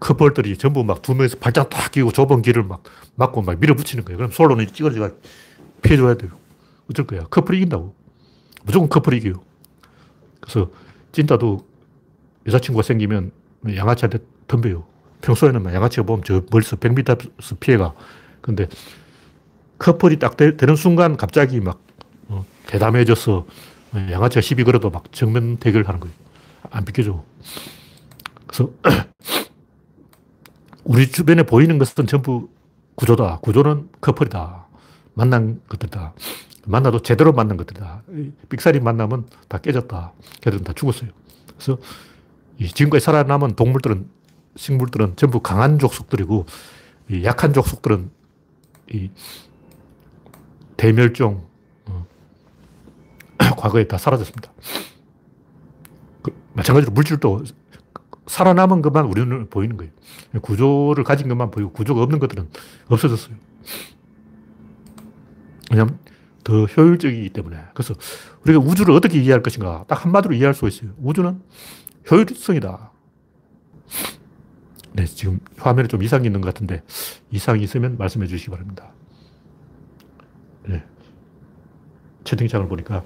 커플들이 전부 막 두 명에서 발장 딱 끼고 좁은 길을 막 막고 막 밀어붙이는 거예요. 그럼 솔로는 찌그러지가 피해줘야 돼요. 어쩔 거야. 커플이 이긴다고. 무조건 커플이 이겨요. 그래서 찐따도 여자친구가 생기면 양아치한테 덤벼요. 평소에는 양아치가 보면 저 멀리서 100m 피해가. 근데 커플이 딱 되, 는 순간 갑자기 막 어, 대담해져서 양아치가 시비 걸어도 막 정면 대결하는 거예요. 안 비켜줘. 그래서 우리 주변에 보이는 것은 전부 구조다. 구조는 커플이다. 만난 것들이다. 만나도 제대로 만난 것들이다. 삑사리 만나면 다 깨졌다. 걔들은 다 죽었어요. 그래서 지금까지 살아남은 동물들은, 식물들은 전부 강한 족속들이고, 약한 족속들은 이 대멸종, 어, 과거에 다 사라졌습니다. 그, 마찬가지로 물질도 살아남은 것만 우리 눈에 보이는 거예요. 구조를 가진 것만 보이고 구조가 없는 것들은 없어졌어요. 왜냐하면 더 효율적이기 때문에. 그래서 우리가 우주를 어떻게 이해할 것인가 딱 한마디로 이해할 수 있어요. 우주는 효율성이다. 네, 지금 화면에 좀 이상이 있는 것 같은데 이상이 있으면 말씀해 주시기 바랍니다. 네. 채팅창을 보니까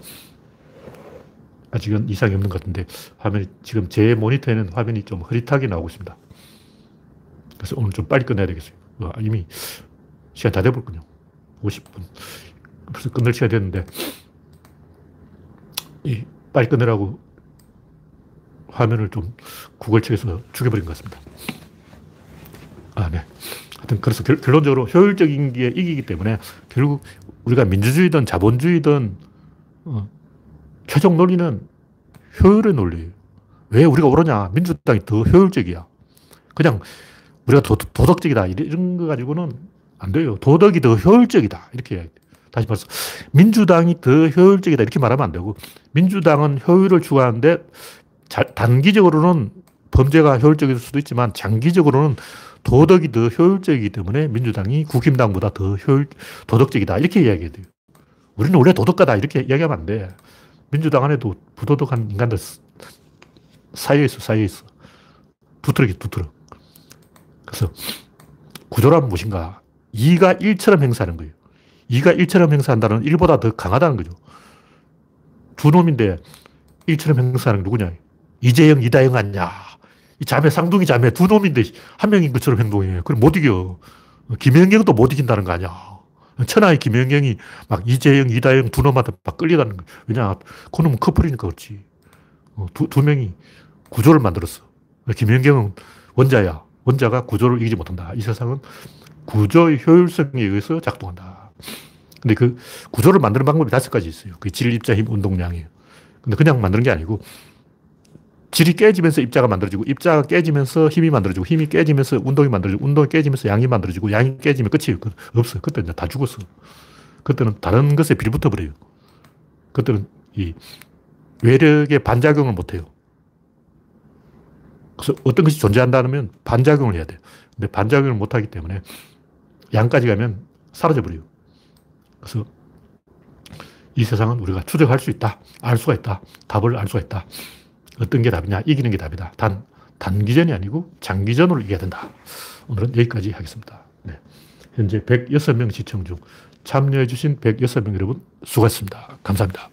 아직은 이상이 없는 것 같은데 화면이 지금 제 모니터에는 화면이 좀 흐릿하게 나오고 있습니다. 그래서 오늘 좀 빨리 끝내야 되겠어요. 어, 이미 시간 다 돼버렸군요. 50분. 벌써 끝낼 시간이 됐는데 이 빨리 끝내라고 화면을 좀 구글 측에서 죽여버린 것 같습니다. 아, 네. 하여튼 그래서 결, 론적으로 효율적인 게 이기기 때문에 결국 우리가 민주주의든 자본주의든 어, 최종 논리는 효율의 논리예요. 왜 우리가 오르냐? 민주당이 더 효율적이야. 그냥 우리가 도, 덕적이다 이런 거 가지고는 안 돼요. 도덕이 더 효율적이다. 이렇게 다시 말해서 민주당이 더 효율적이다. 이렇게 말하면 안 되고 민주당은 효율을 추구하는데 자, 단기적으로는 범죄가 효율적일 수도 있지만 장기적으로는 도덕이 더 효율적이기 때문에 민주당이 국힘당보다 더 효율, 도덕적이다. 이렇게 이야기해야 돼요. 우리는 원래 도덕가다. 이렇게 이야기하면 안 돼. 민주당 안에도 부도덕한 인간들 쌓여 있어. 두트럭이 두트럭. 그래서 구조란 무엇인가? 2가 1처럼 행사하는 거예요. 2가 1처럼 행사한다는 1보다 더 강하다는 거죠. 두 놈인데 1처럼 행사하는 누구냐? 이재영, 이다영 아니냐? 이 자매, 쌍둥이 자매 두 놈인데 한 명인 것처럼 행동해. 그럼 못 이겨. 김연경도 못 이긴다는 거 아니야. 천하의 김연경이 막 이재영, 이다영 두 놈한테 막 끌려가는 거야. 왜냐, 그놈은 커플이니까 그렇지. 어, 두, 두 명이 구조를 만들었어. 김연경은 원자야. 원자가 구조를 이기지 못한다. 이 세상은 구조의 효율성에 의해서 작동한다. 근데 그 구조를 만드는 방법이 다섯 가지 있어요. 그 질, 입자, 힘, 운동량이에요. 근데 그냥 만드는 게 아니고 질이 깨지면서 입자가 만들어지고 입자가 깨지면서 힘이 만들어지고 힘이 깨지면서 운동이 만들어지고 운동이 깨지면서 양이 만들어지고 양이 깨지면 끝이에요. 없어요. 그때 이제 다 죽었어. 그때는 다른 것에 빌붙어 버려요. 그때는 이 외력의 반작용을 못 해요. 그래서 어떤 것이 존재한다면 반작용을 해야 돼요. 근데 반작용을 못 하기 때문에 양까지 가면 사라져 버려요. 그래서 이 세상은 우리가 추적할 수 있다. 알 수가 있다. 답을 알 수가 있다. 어떤 게 답이냐? 이기는 게 답이다. 단, 단기전이 아니고 장기전으로 이겨야 된다. 오늘은 여기까지 하겠습니다. 네. 현재 106명 시청 중 참여해주신 106명 여러분 수고하셨습니다. 감사합니다.